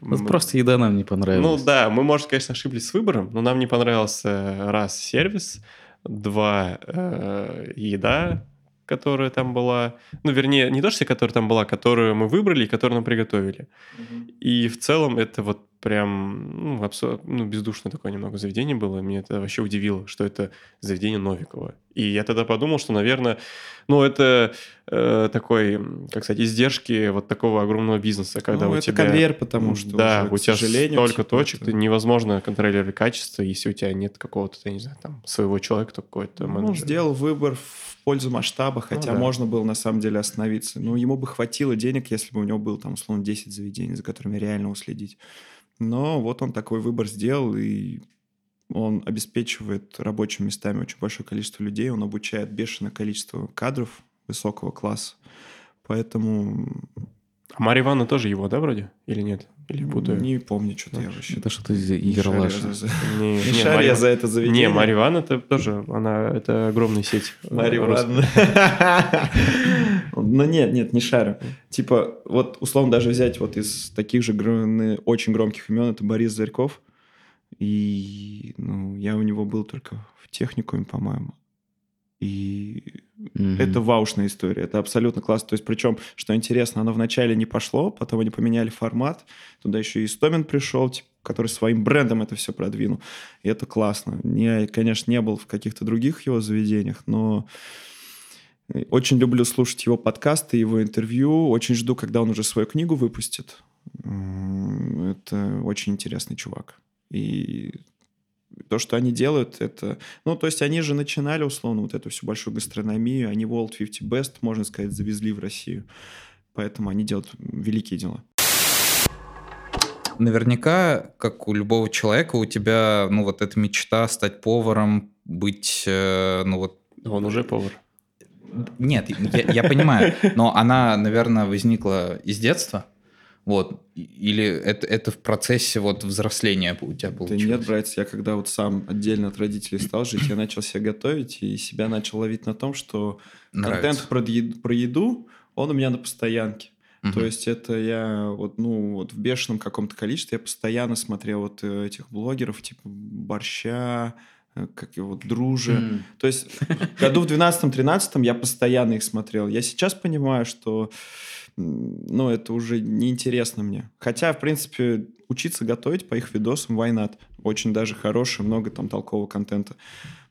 Просто еда нам не понравилась. Ну да, мы, может, конечно, ошиблись с выбором, но нам не понравился раз сервис, два э, еда, которая там была. Ну, вернее, не то, что которая там была, которую мы выбрали и которую нам приготовили. Угу. И в целом это вот прям ну, абсолютно ну, бездушное такое немного заведение было. Меня это вообще удивило, что это заведение Новикова. И я тогда подумал, что, наверное, ну, это э, такой, как сказать, издержки вот такого огромного бизнеса, когда ну, у это тебя... конвейер, потому что Да, уже, у тебя столько точек, это... невозможно контролировать качество, если у тебя нет какого-то, я не знаю, там, своего человека, какой-то менеджер. Ну, сделал выбор в пользу масштаба, ну хотя ну, да. можно было на самом деле остановиться. Но ему бы хватило денег, если бы у него было там, условно, 10 заведений, за которыми реально уследить. Но вот он такой выбор сделал, и он обеспечивает рабочими местами очень большое количество людей, он обучает бешеное количество кадров высокого класса. Поэтому... А Марья Ивановна тоже его, да, вроде? Или нет? Или путаю? Не помню, что-то я вообще... Это что-то из Ералаш. Не, не шарю я за это заведение. Не, Марья Ивановна это тоже, она, это огромная сеть. Марья Ивановна. Ну нет, нет, не шарю. Типа, вот условно даже взять вот из таких же очень громких имен, это Борис Зарьков. И ну, я у него был только в техникуме, по-моему. И mm-hmm. это ваушная история, это абсолютно классно. То есть, причем, что интересно, оно вначале не пошло, потом они поменяли формат, туда еще и Истомин пришел, типа, который своим брендом это все продвинул. И это классно. Я, конечно, не был в каких-то других его заведениях, но очень люблю слушать его подкасты, его интервью. Очень жду, когда он уже свою книгу выпустит. Это очень интересный чувак. И то, что они делают, это... Ну, то есть они же начинали, условно, вот эту всю большую гастрономию, они World 50 Best, можно сказать, завезли в Россию. Поэтому они делают великие дела. Наверняка, как у любого человека, у тебя, ну, вот эта мечта стать поваром, быть, э, ну, вот... Он уже повар. Нет, я, я понимаю, но она, наверное, возникла из детства. Вот. Или это, это в процессе вот взросления у тебя получилось? Да нет, братец, я когда вот сам отдельно от родителей стал жить, я начал себя готовить и себя начал ловить на том, что Нравится. контент про еду, про еду, он у меня на постоянке. Угу. То есть это я вот, ну, вот в бешеном каком-то количестве я постоянно смотрел вот э, этих блогеров, типа борща, э, как его, дружи. Mm. То есть году в 12-13 я постоянно их смотрел. Я сейчас понимаю, что ну, это уже неинтересно мне. Хотя, в принципе, учиться готовить по их видосам, why not? Очень даже хороший, много там толкового контента.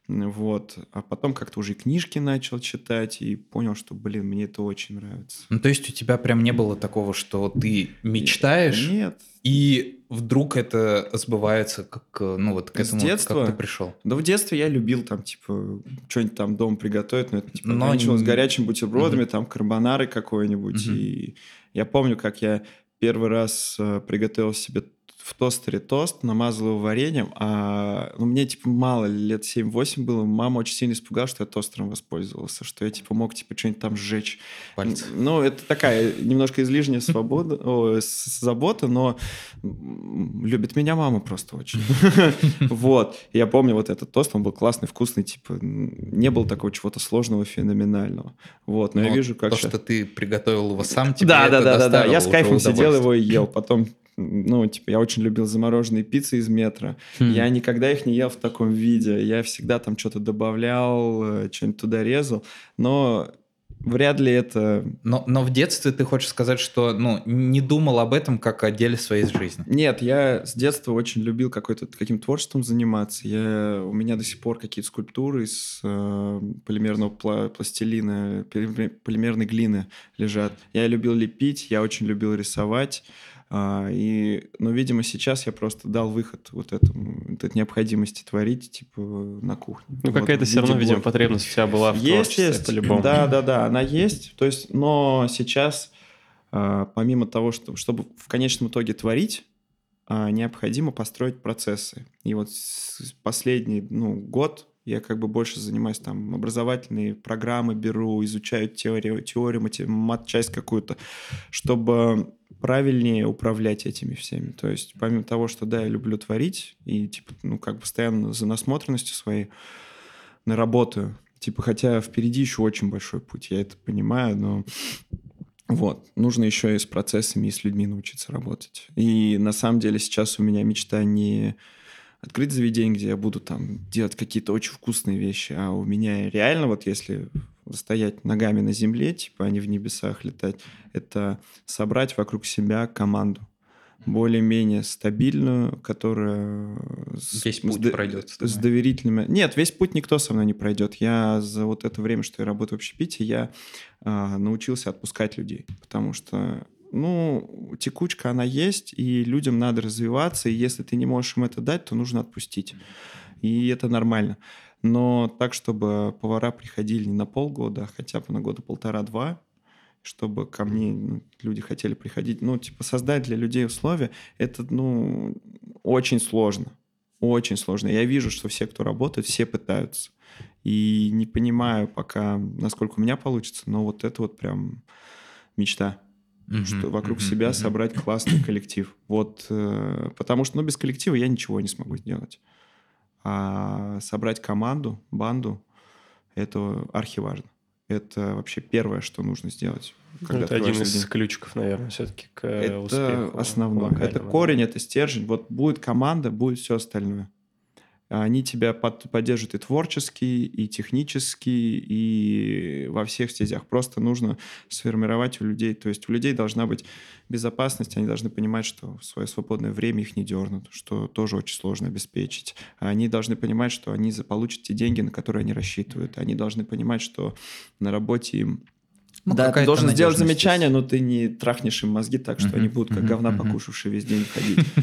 Вот. А потом как-то уже книжки начал читать и понял, что, блин, мне это очень нравится. Ну, то есть у тебя прям не было такого, что ты мечтаешь? Нет. И вдруг это сбывается, как, ну, вот к этому, С детства, как ты пришел? Да в детстве я любил там, типа, что-нибудь там дома приготовить, но это, типа, но... с горячими бутербродами, угу. там, карбонары какой-нибудь. Угу. И я помню, как я первый раз э, приготовил себе в тостере тост, намазал его вареньем, а ну, мне, типа, мало, лет 7-8 было, мама очень сильно испугалась, что я тостером воспользовался, что я, типа, мог, типа, что-нибудь там сжечь. Пальцы. Ну, это такая немножко излишняя свобода, о, забота, но любит меня мама просто очень. Вот. Я помню вот этот тост, он был классный, вкусный, типа, не было такого чего-то сложного, феноменального. Вот, но я вижу, как То, что ты приготовил его сам, тебе Да, да, да, да, я с кайфом сидел его и ел, потом ну, типа, я очень любил замороженные пиццы из метро. Хм. Я никогда их не ел в таком виде. Я всегда там что-то добавлял, э, что-нибудь туда резал. Но вряд ли это... Но, но в детстве ты хочешь сказать, что ну, не думал об этом как о деле своей жизни? Нет, я с детства очень любил какой-то, каким творчеством заниматься. Я, у меня до сих пор какие-то скульптуры из э, полимерного пла пластилина, полимерной глины лежат. Я любил лепить, я очень любил рисовать. А, и, но, видимо, сейчас я просто дал выход вот этому, этой необходимости творить, типа, на кухне. Ну, вот, какая-то все равно, видимо, потребность вся была в есть, есть. по-любому. Да, да, да, она есть. То есть, но сейчас, а, помимо того, что, чтобы в конечном итоге творить, а, необходимо построить процессы. И вот последний ну, год я как бы больше занимаюсь там образовательные программы беру, изучаю теорию, теорию мат часть какую-то, чтобы правильнее управлять этими всеми. То есть помимо того, что да, я люблю творить и типа, ну, как постоянно за насмотренностью своей наработаю. Типа, хотя впереди еще очень большой путь, я это понимаю, но вот, нужно еще и с процессами, и с людьми научиться работать. И на самом деле сейчас у меня мечта не открыть заведение, где я буду там делать какие-то очень вкусные вещи, а у меня реально вот если стоять ногами на земле, типа, а не в небесах летать, это собрать вокруг себя команду более-менее стабильную, которая весь путь с, пройдет с, с доверительными. Нет, весь путь никто со мной не пройдет. Я за вот это время, что я работаю в общепите, я а, научился отпускать людей, потому что ну, текучка, она есть, и людям надо развиваться, и если ты не можешь им это дать, то нужно отпустить. И это нормально но так, чтобы повара приходили не на полгода, а хотя бы на года полтора-два, чтобы ко мне ну, люди хотели приходить. Ну, типа, создать для людей условия, это, ну, очень сложно. Очень сложно. Я вижу, что все, кто работает, все пытаются. И не понимаю пока, насколько у меня получится, но вот это вот прям мечта. Mm-hmm. Что вокруг mm-hmm. себя собрать классный коллектив. Вот, э, потому что, ну, без коллектива я ничего не смогу сделать. А собрать команду, банду, это архиважно. Это вообще первое, что нужно сделать. Ну, это один из день. ключиков, наверное, все-таки к это успеху. Это основное. Это корень, это стержень. Вот будет команда, будет все остальное. Они тебя под, поддержат и творчески, и технически, и во всех стезях. Просто нужно сформировать у людей, то есть у людей должна быть безопасность, они должны понимать, что в свое свободное время их не дернут, что тоже очень сложно обеспечить. Они должны понимать, что они получат те деньги, на которые они рассчитывают. Они должны понимать, что на работе им ну, да, ты должен сделать замечание, но ты не трахнешь им мозги так, что uh-huh, они будут как uh-huh, говна uh-huh. покушавшие весь день ходить.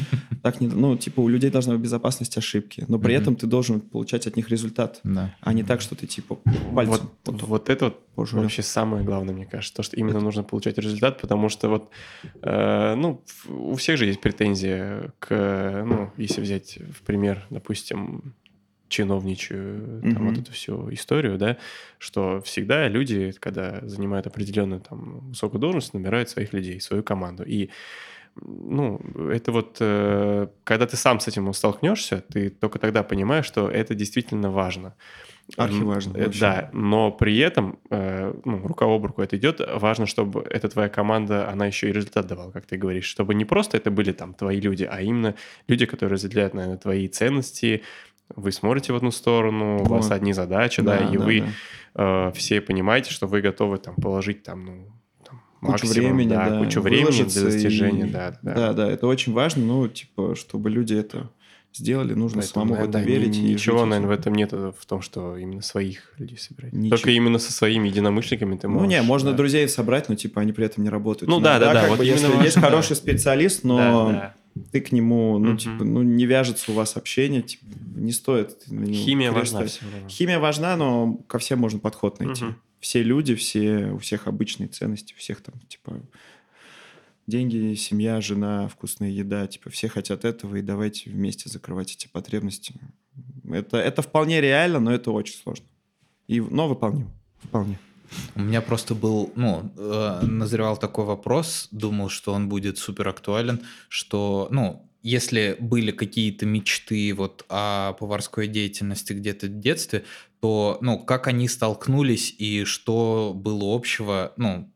Так не, ну, типа, у людей должна быть безопасность ошибки, но при этом ты должен получать от них результат, да. а не так, что ты, типа, пальцем. Вот, вот, вот это вот Боже, вообще самое главное, мне кажется, то, что именно это... нужно получать результат, потому что вот, э, ну, у всех же есть претензии к, ну, если взять в пример, допустим, чиновничью, там, mm-hmm. вот эту всю историю, да, что всегда люди, когда занимают определенную там высокую должность, набирают своих людей, свою команду. И ну, это вот, э, когда ты сам с этим столкнешься, ты только тогда понимаешь, что это действительно важно. Архиважно. Э, да, но при этом, э, ну, рука об руку это идет, важно, чтобы эта твоя команда, она еще и результат давала, как ты говоришь, чтобы не просто это были там твои люди, а именно люди, которые разделяют, наверное, твои ценности, вы смотрите в одну сторону, вот. у вас одни задачи, да, да и да, вы да. Э, все понимаете, что вы готовы там положить там, ну, кучу времени, да, да, кучу времени для достижения, и... да, да. Да, да, это очень важно, ну, типа, чтобы люди это сделали, нужно Поэтому, самому в это да, верить. Ничего, наверное, в этом нет в том, что именно своих людей собирать. Ничего. Только именно со своими единомышленниками ты можешь. Ну, не, можно да. друзей собрать, но, типа, они при этом не работают. Ну, да, да, да. Вот бы, если важно, есть да. хороший специалист, но да, да. Ты к нему, ну, угу. типа, ну, не вяжется у вас общение, типа, не стоит. Химия важна. Химия важна, но ко всем можно подход найти. Угу все люди, все, у всех обычные ценности, у всех там, типа, деньги, семья, жена, вкусная еда, типа, все хотят этого, и давайте вместе закрывать эти потребности. Это, это вполне реально, но это очень сложно. И, но выполним, вполне. У меня просто был, ну, э, назревал такой вопрос, думал, что он будет супер актуален, что, ну, если были какие-то мечты вот о поварской деятельности где-то в детстве, то, ну, как они столкнулись и что было общего, ну,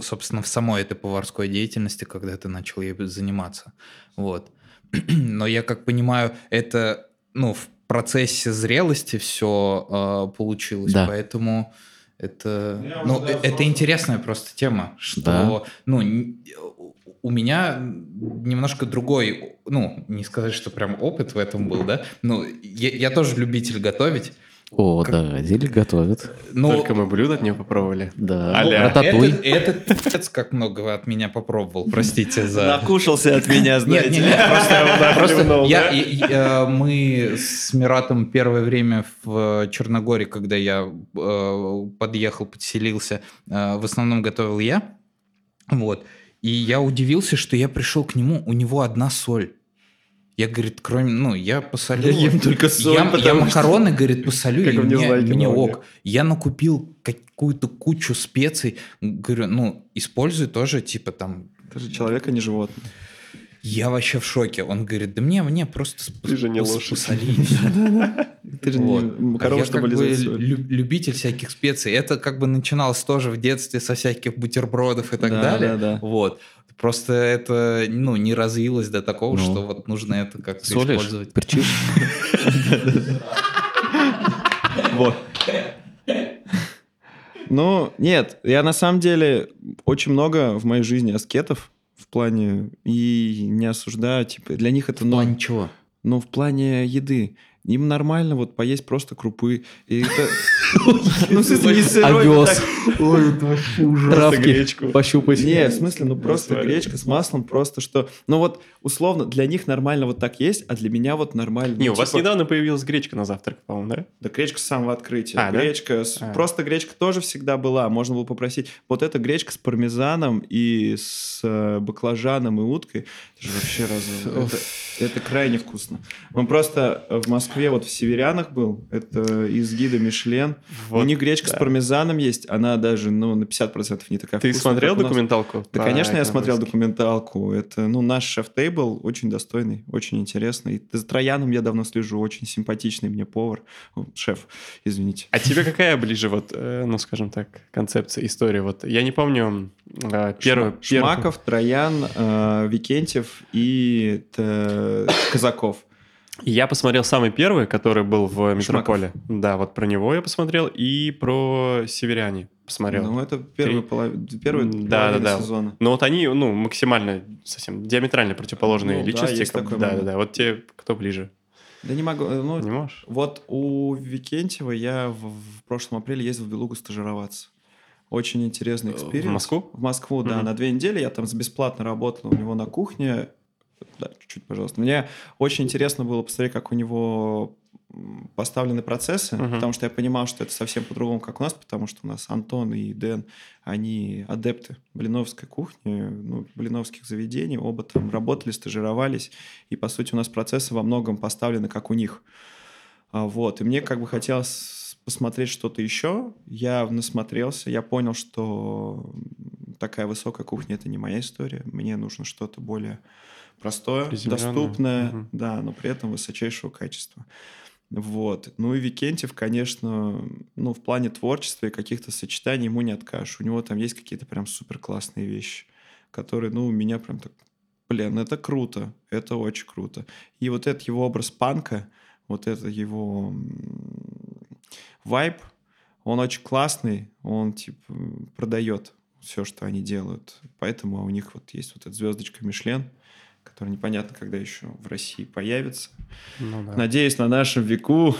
собственно, в самой этой поварской деятельности, когда ты начал ей заниматься. Вот. Но я как понимаю, это, ну, в процессе зрелости все э, получилось, да. поэтому это, ну, это интересная просто тема, что, да. ну, у меня немножко другой, ну, не сказать, что прям опыт в этом был, да, но я, я тоже любитель готовить. О, как... да, Зель готовит. Ну, Только мы блюдо от нее попробовали. Да, ну, рататуй. Этот, этот как много от меня попробовал, простите за... Накушался от меня, знаете. Нет, нет, нет, просто, просто я, я, мы с Миратом первое время в Черногории, когда я э, подъехал, подселился, э, в основном готовил я, вот, и я удивился, что я пришел к нему, у него одна соль. Я, говорит, кроме, ну, я посолю. Я ем только соль, Я, я макароны, что... говорит, посолю, и мне, мне ок. Я накупил какую-то кучу специй. Говорю, ну, используй тоже, типа, там... Ты же человек, а не животное. Я вообще в шоке. Он говорит, да мне, мне просто Ты же не лошадь. посоли. Ты же не корова, чтобы лизать любитель всяких специй. Это как бы начиналось тоже в детстве со всяких бутербродов и так далее. Вот. Просто это, ну, не развилось до такого, ну, что вот нужно это как-то использовать. Перчишь? Вот. Ну, нет, я на самом деле очень много в моей жизни аскетов, в плане и не осуждаю, типа для них это... В плане чего? Ну, в плане еды. Им нормально вот поесть просто крупы. И это... Ну, в смысле, не сырой. Овес. Ой, это вообще ужасно. Травки гречку. пощупать. Не, в смысле, ну просто гречка с маслом, просто что... Ну вот, условно, для них нормально вот так есть, а для меня вот нормально. Не, у вас типа недавно появилась гречка на завтрак, по-моему, да? Да гречка с самого открытия. А, гречка, а. просто гречка тоже всегда была, можно было попросить. Вот эта гречка с пармезаном и с э, баклажаном и уткой, вообще раз... Это крайне вкусно. Он просто в Москве, вот в Северянах был, это из гида Мишлен. Вот, у них гречка да. с пармезаном есть, она даже ну, на 50% не такая Ты вкусная, смотрел документалку? Да, конечно, я смотрел документалку. Это, ну, наш шеф-тейбл очень достойный, очень интересный. За Трояном я давно слежу, очень симпатичный мне повар. Шеф, извините. А тебе какая ближе, вот, э, ну, скажем так, концепция, история? Вот я не помню э, первый... Шмаков, Троян, э, Викентьев и Казаков. Я посмотрел самый первый, который был в Метрополе. Шмаков. Да, вот про него я посмотрел и про Северяне посмотрел. Ну, это первый, Три... полов... первый да, да, да. сезона. Но вот они, ну, максимально, совсем диаметрально противоположные ну, личности. Да, как... да, да, да. Вот те, кто ближе. Да не могу. Ну, не можешь? Вот у Викентьева я в, в прошлом апреле ездил в Белугу стажироваться. Очень интересный experience. В Москву? В Москву, да. Mm-hmm. На две недели я там бесплатно работал у него на кухне да, чуть, пожалуйста. Мне очень интересно было посмотреть, как у него поставлены процессы, uh-huh. потому что я понимал, что это совсем по-другому, как у нас, потому что у нас Антон и Дэн, они адепты блиновской кухни, ну, блиновских заведений, оба там работали, стажировались, и, по сути, у нас процессы во многом поставлены, как у них. А, вот, и мне как бы хотелось посмотреть что-то еще. Я насмотрелся, я понял, что такая высокая кухня — это не моя история. Мне нужно что-то более простое, доступное, угу. да, но при этом высочайшего качества. Вот. Ну и Викентьев, конечно, ну, в плане творчества и каких-то сочетаний ему не откажешь. У него там есть какие-то прям супер классные вещи, которые, ну, у меня прям так, блин, это круто, это очень круто. И вот этот его образ панка, вот это его вайб, он очень классный, он, типа, продает все, что они делают. Поэтому у них вот есть вот эта звездочка Мишлен — который непонятно, когда еще в России появится. Ну, да. Надеюсь, на нашем веку.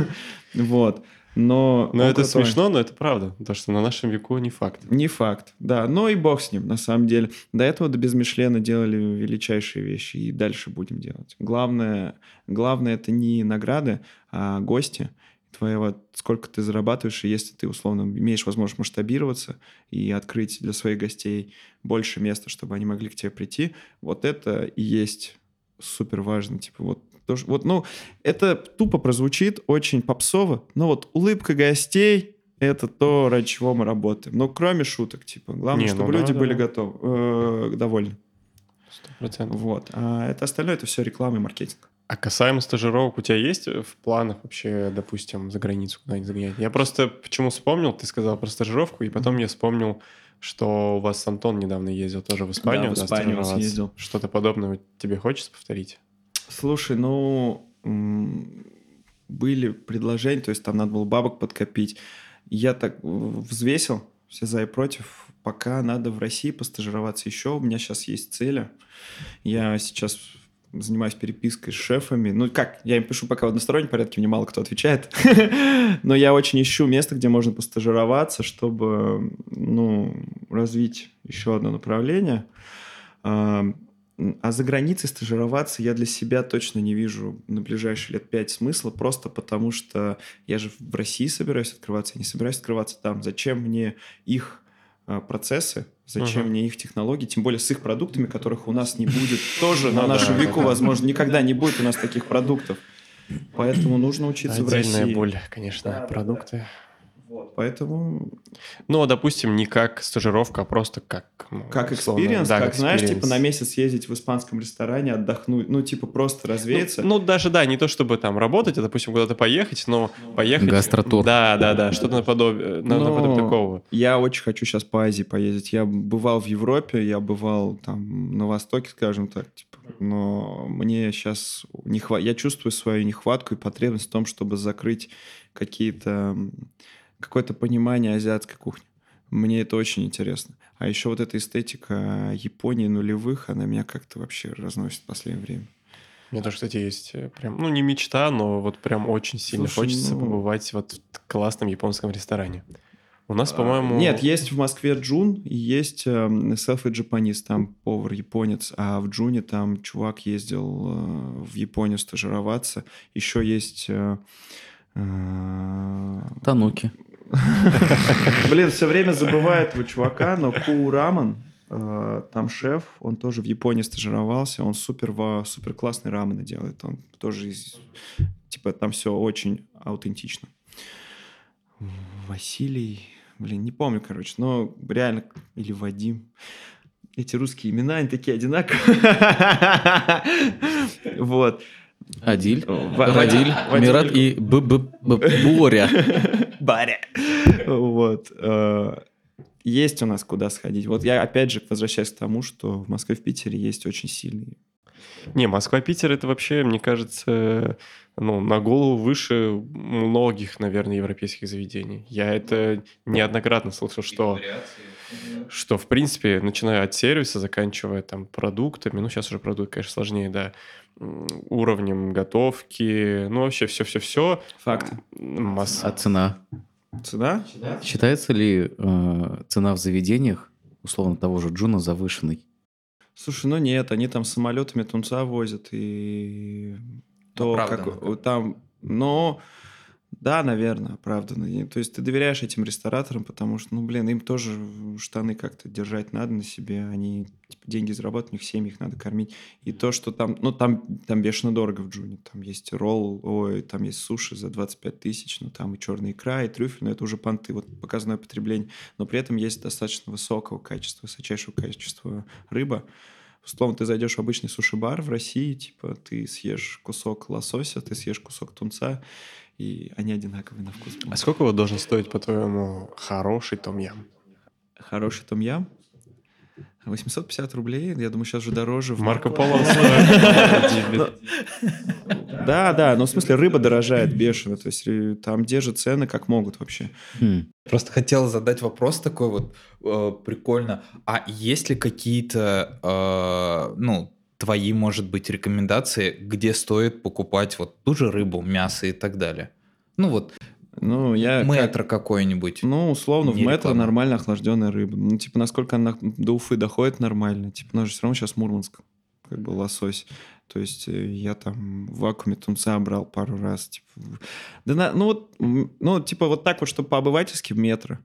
вот. Но, но это крутой. смешно, но это правда. То, что на нашем веку не факт. Не факт, да. Но и бог с ним, на самом деле. До этого до без Мишлена делали величайшие вещи, и дальше будем делать. Главное, главное это не награды, а гости твоего, сколько ты зарабатываешь, и если ты, условно, имеешь возможность масштабироваться и открыть для своих гостей больше места, чтобы они могли к тебе прийти, вот это и есть супер важно. Типа вот тоже, вот, ну, это тупо прозвучит очень попсово, но вот улыбка гостей — это то, ради чего мы работаем. Но кроме шуток, типа, главное, Не, чтобы ну, люди да, были да. готовы, э, довольны. Сто процентов. Вот. А это остальное — это все реклама и маркетинг. А касаемо стажировок, у тебя есть в планах вообще, допустим, за границу куда-нибудь загонять? Я просто почему вспомнил, ты сказал про стажировку, и потом я вспомнил, что у вас Антон недавно ездил тоже в Испанию. Да, в Испанию да, съездил. Что-то подобное тебе хочется повторить? Слушай, ну, были предложения, то есть там надо было бабок подкопить. Я так взвесил все за и против. Пока надо в России постажироваться еще. У меня сейчас есть цели. Я сейчас занимаюсь перепиской с шефами. Ну, как, я им пишу пока в одностороннем порядке, мне мало кто отвечает. Но я очень ищу место, где можно постажироваться, чтобы, ну, развить еще одно направление. А, за границей стажироваться я для себя точно не вижу на ближайшие лет пять смысла, просто потому что я же в России собираюсь открываться, я не собираюсь открываться там. Зачем мне их процессы, зачем uh-huh. мне их технологии, тем более с их продуктами, которых у нас не будет тоже на нашем веку, возможно, никогда не будет у нас таких продуктов. Поэтому нужно учиться в России. Отдельная боль, конечно, продукты. Вот, поэтому... Ну, допустим, не как стажировка, а просто как... Ну, как experience, да, как, как знаешь, типа на месяц ездить в испанском ресторане, отдохнуть, ну, типа просто развеяться. Ну, ну даже, да, не то чтобы там работать, а, допустим, куда-то поехать, но поехать... Гастротур. Да, да, да, что-то наподобие, но наподобие такого. Я очень хочу сейчас по Азии поездить. Я бывал в Европе, я бывал там на Востоке, скажем так, типа, но мне сейчас не хва... я чувствую свою нехватку и потребность в том, чтобы закрыть какие-то какое-то понимание азиатской кухни. Мне это очень интересно. А еще вот эта эстетика Японии нулевых, она меня как-то вообще разносит в последнее время. У меня тоже, кстати, есть э, прям, ну, не мечта, но вот прям очень сильно Слушай, хочется ну... побывать вот в классном японском ресторане. У нас, а, по-моему... Нет, есть в Москве Джун, и есть Selfie Japanese, там повар японец, а в Джуне там чувак ездил э, в Японию стажироваться. Еще есть... Э, Тануки. Блин, все время забываю этого чувака, но Ку Раман, э, там шеф, он тоже в Японии стажировался, он супер, супер классный рамены делает, он тоже из, типа там все очень аутентично. Василий, блин, не помню, короче, но реально, или Вадим. Эти русские имена, они такие одинаковые. Вот. Адиль, Вадиль, Мират и Боря. Баря. Вот. Э, есть у нас куда сходить. Вот я опять же возвращаюсь к тому, что в Москве, в Питере есть очень сильные не, Москва-Питер это вообще, мне кажется, ну, на голову выше многих, наверное, европейских заведений. Я это неоднократно слышал, что, что в принципе, начиная от сервиса, заканчивая там продуктами, ну, сейчас уже продукт, конечно, сложнее, да, уровнем готовки, ну, вообще все-все-все. Факт. Масса. А цена? Цена? Считается ли э, цена в заведениях, условно того же Джуна, завышенной? Слушай, ну нет, они там самолетами тунца возят, и то, как там, но... Да, наверное, оправданно. То есть ты доверяешь этим рестораторам, потому что, ну, блин, им тоже штаны как-то держать надо на себе. Они типа, деньги зарабатывают, у них семьи их надо кормить. И то, что там, ну, там, там бешено дорого в Джуне. Там есть ролл, ой, там есть суши за 25 тысяч, ну, там и черная икра, и трюфель, но это уже понты, вот показное потребление. Но при этом есть достаточно высокого качества, высочайшего качества рыба. Условно, ты зайдешь в обычный суши-бар в России, типа, ты съешь кусок лосося, ты съешь кусок тунца, и они одинаковые на вкус. А сколько вот должен стоить, по-твоему, хороший том-ям? Хороший том-ям? 850 рублей, я думаю, сейчас же дороже. Марко Поло Да, да, но в смысле рыба дорожает бешено, то есть э, там держат цены как могут вообще. Хм. Просто хотел задать вопрос такой вот э, прикольно. А есть ли какие-то, э, ну, твои, может быть, рекомендации, где стоит покупать вот ту же рыбу, мясо и так далее? Ну вот, ну, я метро как... какой-нибудь. Ну, условно, в реклама. нормально охлажденная рыба. Ну, типа, насколько она до Уфы доходит нормально. Типа, у нас же все равно сейчас Мурманск, как бы лосось. То есть э, я там в вакууме тунца брал пару раз. Типа, да, на, ну, вот, ну, типа, вот так вот, чтобы по-обывательски метро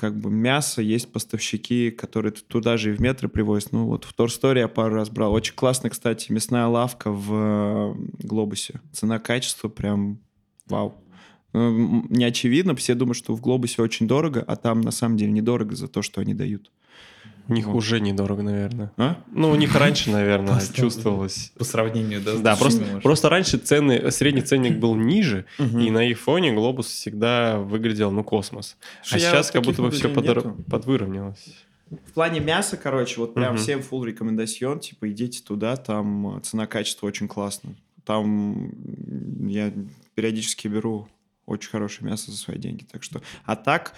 как бы мясо, есть поставщики, которые туда же и в метро привозят. Ну вот в Торсторе я пару раз брал. Очень классная, кстати, мясная лавка в э, Глобусе. Цена-качество прям вау. Ну, не очевидно, все думают, что в Глобусе очень дорого, а там на самом деле недорого за то, что они дают. У них вот. уже недорого, наверное. А? Ну, у них раньше, наверное, чувствовалось. По сравнению, да? Да, просто, просто раньше цены, средний ценник был ниже, и на их фоне глобус всегда выглядел, ну, космос. А сейчас как будто бы все подвыровнялось. В плане мяса, короче, вот прям всем full рекомендацион, типа идите туда, там цена-качество очень классно. Там я периодически беру очень хорошее мясо за свои деньги. Так что, а так,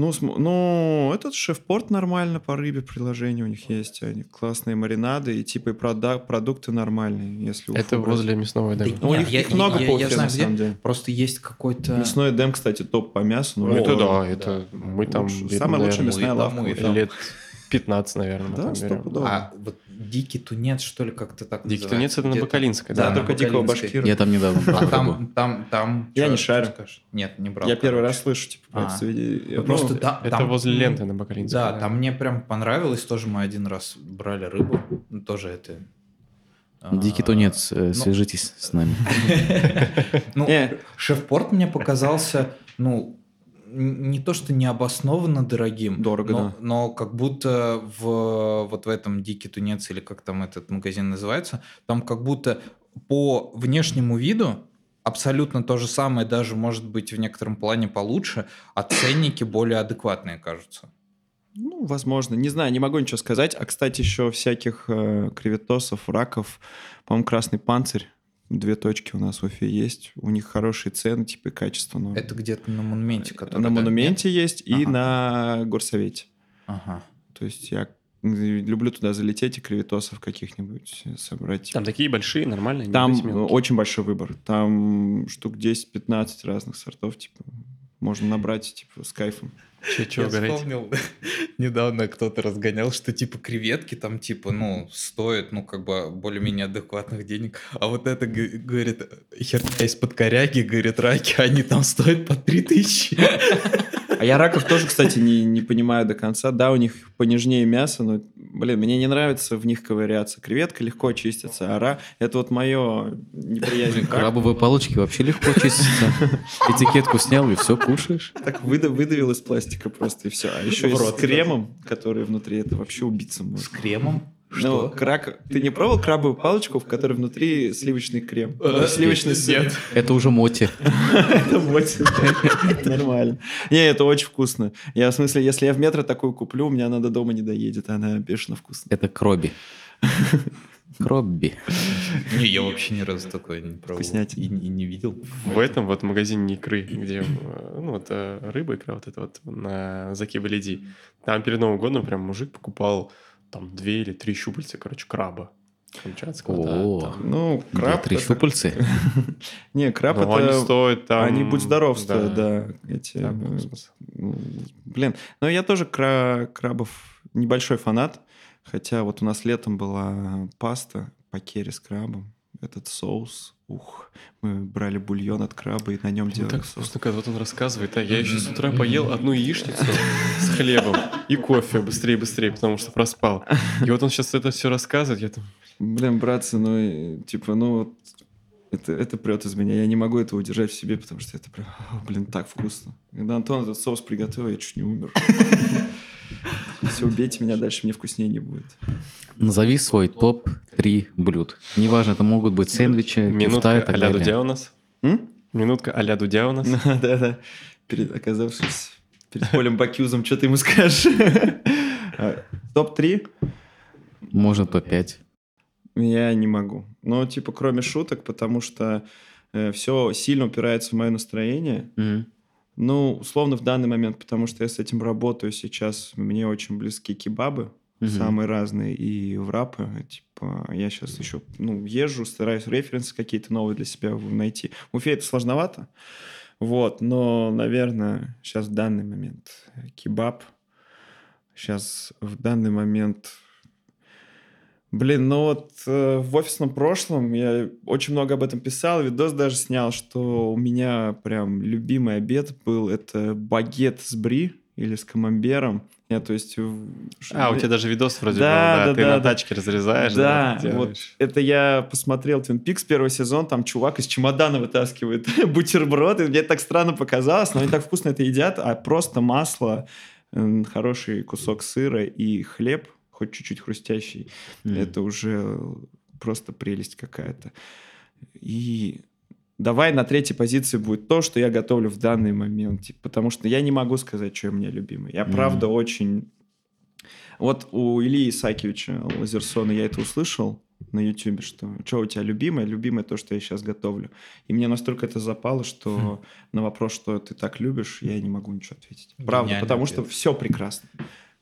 ну, ну, этот шеф-порт нормально по рыбе, приложение у них есть, они классные маринады и типа и прода- продукты нормальные, если Это брать. возле мясного эдема. Да, у них я, их много я, по я, я знаю, на самом где. деле. Просто есть какой-то... Мясной эдем, кстати, топ по мясу. Ну, это да, это мы там... Самая лучшая мясная лавка. Лет 15, наверное. Да, стопудово. А вот дикий тунец, что ли, как-то так Дикий тунец это на Бакалинской. Да, да только дикого башкира. Я там недавно А там, там, там... Я не шарю. Нет, не брал. Я первый раз слышу, типа, просто ну, Просто Это возле ленты на Бакалинской. Да, там мне прям понравилось. Тоже мы один раз брали рыбу. Тоже это а, Дикий тунец, э, ну. свяжитесь с нами. Ну, шеф-порт мне показался, ну, не то что необоснованно дорогим, дорого, но, да. но как будто в вот в этом Дикий Тунец или как там этот магазин называется, там как будто по внешнему виду абсолютно то же самое, даже может быть в некотором плане получше, а ценники более адекватные кажутся. Ну, возможно. Не знаю, не могу ничего сказать. А, кстати, еще всяких э, креветосов, раков, по-моему, красный панцирь Две точки у нас в Уфе есть. У них хорошие цены, типа и качество. Но... Это где-то на монументе, который... На монументе нет? есть и ага. на горсовете. Ага. То есть я люблю туда залететь и креветосов каких-нибудь собрать. Там такие большие, нормальные? Там очень большой выбор. Там штук 10-15 разных сортов, типа, можно набрать, типа, с кайфом. Че, че, Я говорить? вспомнил, недавно кто-то разгонял, что типа креветки там типа, ну, стоят, ну, как бы более-менее адекватных денег. А вот это, говорит, херня из-под коряги, говорит, раки, они там стоят по 3000. А я раков тоже, кстати, не, не понимаю до конца. Да, у них понежнее мясо, но, блин, мне не нравится в них ковыряться. Креветка легко чистится, а ра... это вот мое неприязнь. Крабовые палочки вообще легко чистятся. Этикетку снял и все, кушаешь. Так выдавил из пластика просто и все. А еще с кремом, который внутри, это вообще убийца С кремом? Ну, Что? Ну, крак... Ты не пробовал крабовую палочку, в которой внутри сливочный крем? Э, сливочный сыр. Это уже моти. Это моти. Нормально. Не, это очень вкусно. Я, в смысле, если я в метро такую куплю, у меня она до дома не доедет, она бешено вкусная. Это кроби. Кробби. Не, я вообще ни разу такое не пробовал. И, и не видел. В этом вот магазине икры, где ну, вот э, рыба икра, вот это вот на Заке там перед Новым годом прям мужик покупал там две или три щупальца, короче, краба. Камчатского, О, да, Ну, краб... Три щупальцы? Не, краб это... они стоят там... Они, будь здоров, стоят, да. Эти... Блин, но я тоже крабов небольшой фанат. Хотя вот у нас летом была паста по керри с крабом. Этот соус, ух, мы брали бульон от краба и на нем делали Так вкусно, когда вот он рассказывает. А я еще с утра поел одну яичницу с хлебом и кофе быстрее, быстрее, потому что проспал. И вот он сейчас это все рассказывает, я там... Блин, братцы, ну, типа, ну, вот это, это прет из меня. Я не могу этого удержать в себе, потому что это прям, блин, так вкусно. Когда Антон этот соус приготовил, я чуть не умер. Если убейте меня, дальше мне вкуснее не будет. Назови свой топ-3 блюд. Неважно, это могут быть сэндвичи, кифта Минутка и так а-ля далее. Дудя у нас. М? Минутка а-ля Дудя у нас. Да-да. Перед оказавшись перед полем Бакюзом, что ты ему скажешь? А, Топ-3? Можно топ-5. Я не могу. Ну, типа, кроме шуток, потому что все сильно упирается в мое настроение. Ну, условно, в данный момент, потому что я с этим работаю сейчас, мне очень близки кебабы, Мгм. самые разные, и врапы. Типа, я сейчас еще, ну, езжу, стараюсь референсы какие-то новые для себя найти. В Уфе это сложновато, вот, но, наверное, сейчас в данный момент кебаб, сейчас в данный момент... Блин, ну вот э, в офисном прошлом я очень много об этом писал, видос даже снял, что у меня прям любимый обед был, это багет с бри или с камамбером. Я, то есть... А, у тебя даже видос вроде Да, был, да, да, ты да, на да. тачке разрезаешь. Да, делаешь. вот это я посмотрел Twin Peaks первый сезон, там чувак из чемодана вытаскивает бутерброды, мне это так странно показалось, но они так вкусно это едят, а просто масло, хороший кусок сыра и хлеб, хоть чуть-чуть хрустящий, Мгм. это уже просто прелесть какая-то. И давай на третьей позиции будет то, что я готовлю в данный момент, типа, потому что я не могу сказать, что у меня любимый. Я Мгм. правда очень... Вот у Ильи Исакевича Лазерсона я это услышал на Ютубе, что что у тебя любимое? Любимое то, что я сейчас готовлю. И мне настолько это запало, что на вопрос, что ты так любишь, я не могу ничего ответить. Правда, Гениальный потому ответ. что все прекрасно.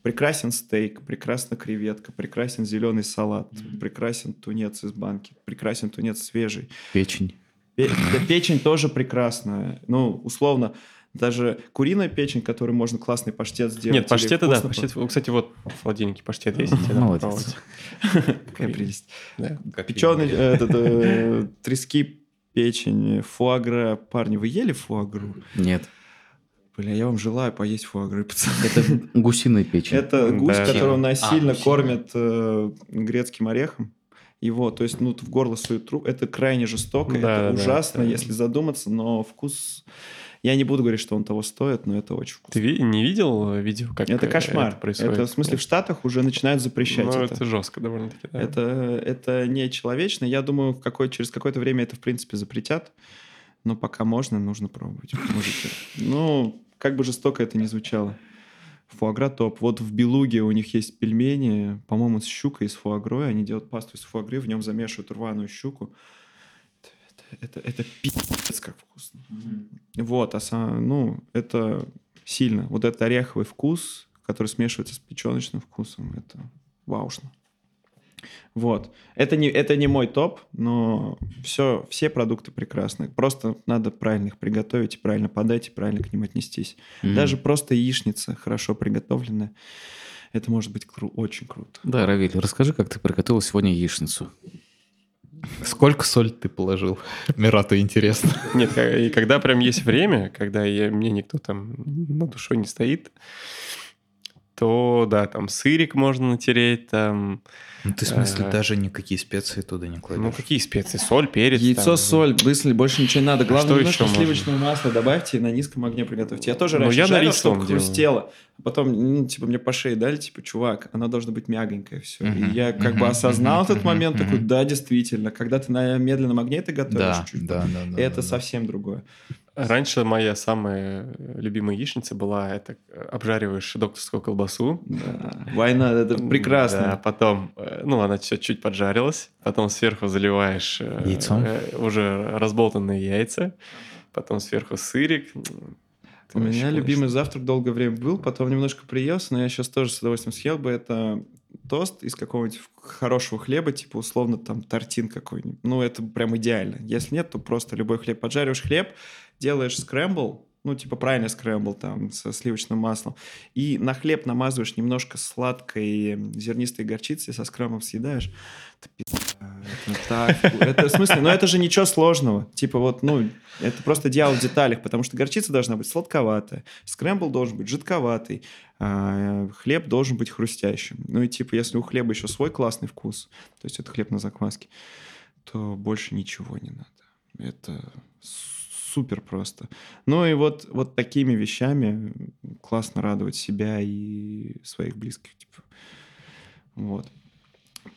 Прекрасен стейк, прекрасна креветка, прекрасен зеленый салат, прекрасен тунец из банки, прекрасен тунец свежий. Печень. Пе- да, печень тоже прекрасная. Ну, условно, даже куриная печень, которую можно классный паштет сделать. Нет, паштеты, да, паштет. Кстати, вот в холодильнике паштет есть. Молодец. Какая прелесть. Видно. этот, э, трески, печень, фуагра. Парни, вы ели фуагру? Нет. Бля, я вам желаю поесть фуагры, пацаны. Это гусиная печень. Это гусь, Да. которого насильно А, кормят э, грецким орехом. Его, то есть, ну, в горло суют труп. Это крайне жестоко, Да, это да, ужасно, это- если задуматься, но вкус... Я не буду говорить, что он того стоит, но это очень вкусно. Ты ви- не видел видео, как Это э, кошмар. это Это, происходит? в смысле в Штатах уже начинают запрещать Ну, это. это жестко довольно-таки, да. Это, это не человечно. Я думаю, в какой, через какое-то время это, в принципе, запретят. Но пока можно, нужно пробовать. мужики. Ну, как бы жестоко это ни звучало. Фуагра топ. Вот в Белуге у них есть пельмени, по-моему, с щукой с фуагрой. Они делают пасту из фуагры, в нем замешивают рваную щуку. Это, это, это пиздец как вкусно. Вот, а сам, ну, это сильно. Вот этот ореховый вкус, который смешивается с печеночным вкусом, это ваушно. Вот. Это не, это не мой топ, но все, все продукты прекрасны. Просто надо правильно их приготовить, и правильно подать, и правильно к ним отнестись. Мгм. Даже просто яичница, хорошо приготовленная, это может быть кру- очень круто. Да, Равиль, расскажи, как ты приготовил сегодня яичницу. Сколько соль ты положил? Мирату интересно. Нет, и когда прям есть время, когда я, мне никто там на душой не стоит, то да, там сырик можно натереть, там, Ну, ты в смысле Ага. даже никакие специи туда не кладешь? ну какие специи, соль, перец. Яйцо, там. соль, быстро, больше ничего не надо. Главное, что немножко еще можно? масла добавьте и на низком огне приготовьте. Я тоже Ну, раньше я жарил, чтобы хрустело. А потом, ну, типа, мне по шее дали, типа, чувак, она должна быть мягонькая все. И Мгм, я как мгм, бы осознал мгм, этот момент, мгм, такой, да, действительно, когда ты на медленном огне это готовишь, Да, чуть да, да, да. это да, да. совсем другое. Раньше моя самая любимая яичница была, это обжариваешь докторскую колбасу. Да. Война, это Да, прекрасно. потом, э, ну, она все чуть поджарилась, потом сверху заливаешь э, Яйцо. э, уже разболтанные яйца, потом сверху сырик. Это У меня классно. любимый завтрак долгое время был, потом немножко приелся, но я сейчас тоже с удовольствием съел бы. Это тост из какого-нибудь хорошего хлеба, типа условно там тортин какой-нибудь. Ну, это прям идеально. Если нет, то просто любой хлеб. Поджариваешь хлеб, делаешь скрэмбл, ну, типа правильный скрэмбл там со сливочным маслом. И на хлеб намазываешь немножко сладкой зернистой горчицы, со скрэмблом съедаешь. Это. Это так. Это в смысле, но это же ничего сложного. Типа вот, ну, это просто дьявол в деталях, потому что горчица должна быть сладковатая, скрэмбл должен быть жидковатый, а хлеб должен быть хрустящим. Ну и типа, если у хлеба еще свой классный вкус, то есть это хлеб на закваске, то больше ничего не надо. Это супер просто. Ну и вот, вот такими вещами классно радовать себя и своих близких. Типа. Вот.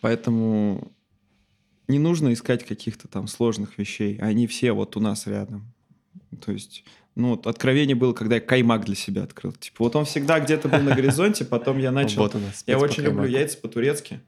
Поэтому не нужно искать каких-то там сложных вещей. Они все вот у нас рядом. То есть, ну, вот откровение было, когда я каймак для себя открыл. Типа, вот он всегда где-то был на горизонте, потом я начал... Вот у нас я очень люблю яйца по-турецки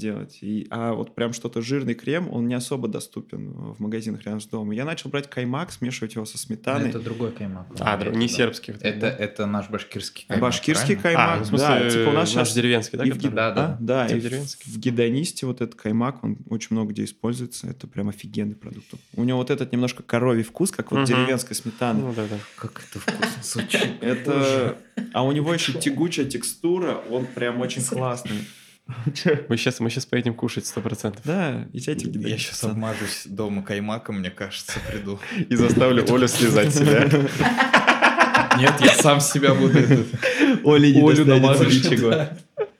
делать. И, а вот прям что-то жирный крем, он не особо доступен в магазинах рядом с домом. Я начал брать каймак, смешивать его со сметаной. Но это другой каймак. А, друг, не сербский. Это, это наш башкирский каймак. Башкирский правильно? каймак, а, в смысле, да. Типа у нас наш сейчас... деревенский, да? И в, да, да. да, и в, в гедонисте вот этот каймак, он очень много где используется. Это прям офигенный продукт. У него вот этот немножко коровий вкус, как вот угу. деревенская сметана. Ну да, да. Как это вкусно звучит. Это... А у него еще тягучая текстура, он прям очень классный. Мы сейчас, мы сейчас поедем кушать сто процентов. Да, и эти Я сейчас обмажусь дома каймаком, мне кажется, приду. И заставлю Олю слезать себя. Нет, я сам себя буду Оля не Олю намажу ничего.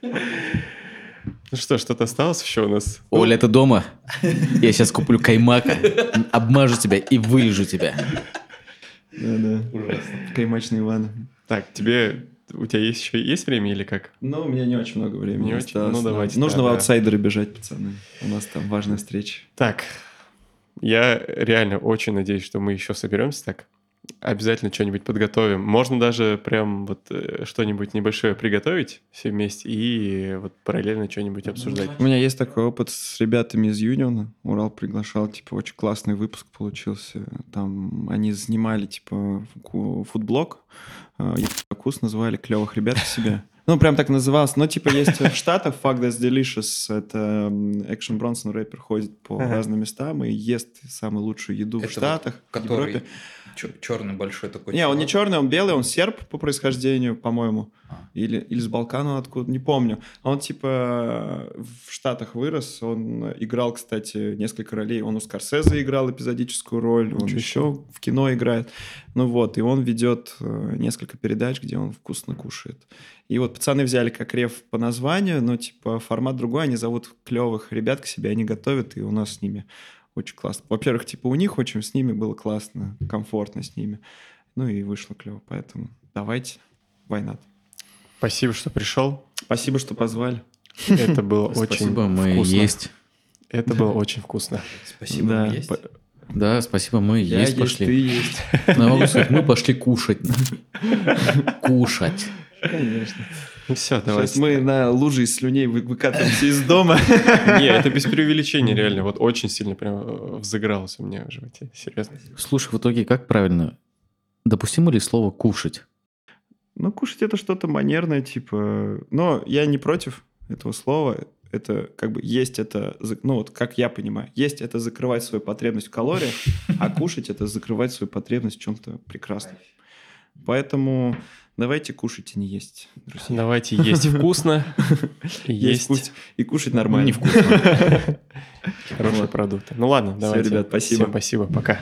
Ну что, что-то осталось еще у нас? Оля, это дома? Я сейчас куплю каймака, обмажу тебя и вылежу тебя. Да-да. Ужасно. Каймачный Иван. Так, тебе у тебя есть еще есть время или как? Ну, у меня не очень много времени. Не очень? Ну, давайте. Нужно да, в аутсайдеры да. бежать, пацаны. У нас там важная встреча. Так, я реально очень надеюсь, что мы еще соберемся так. Обязательно что-нибудь подготовим. Можно даже прям вот э, что-нибудь небольшое приготовить все вместе и вот параллельно что-нибудь обсуждать. У меня есть такой опыт с ребятами из Юниона. Урал приглашал, типа, очень классный выпуск получился. Там они снимали, типа, фудблок. Якус э, называли клевых ребят к себе. Ну, прям так назывался. Но, типа, есть в Штатах Fuck That's Delicious. Это Экшен Бронсон рэпер ходит по ага. разным местам и ест самую лучшую еду это в Штатах, вот, который... в Европе черный большой такой. Не, он не черный, он белый, он серб по происхождению, по-моему. А. Или, или с Балкана откуда, не помню. Он типа в Штатах вырос, он играл, кстати, несколько ролей. Он у Скорсезе играл эпизодическую роль, он еще в кино играет. Ну вот, и он ведет э, несколько передач, где он вкусно кушает. И вот пацаны взяли как рев по названию, но типа формат другой, они зовут клевых ребят к себе, они готовят, и у нас с ними очень классно. Во-первых, типа у них очень с ними было классно, комфортно с ними. Ну и вышло клево, поэтому давайте, война. Спасибо, что пришел. Спасибо, что позвали. Это было очень Спасибо, мы есть. Это было очень вкусно. Спасибо, да. мы есть. Да, спасибо, мы Я есть пошли. Ты есть. Ну, могу сказать, мы пошли кушать. Кушать. Конечно. Ну все, давайте. Сейчас мы на луже из слюней выкатываемся из дома. Не, это без преувеличения, реально. Вот очень сильно прям э, взыгралось у меня в животе. Серьезно. Слушай, в итоге как правильно? Допустимо ли слово «кушать»? Ну, кушать это что-то манерное, типа... Но я не против этого слова. Это как бы есть это... Ну, вот как я понимаю. Есть это закрывать свою потребность в калориях, а кушать это закрывать свою потребность в чем-то прекрасном. Поэтому Давайте кушать и не есть, друзья. Давайте есть вкусно есть и кушать нормально. Невкусно. Хороший продукт. Ну ладно, давайте. Все, ребят, спасибо. Всем спасибо, пока.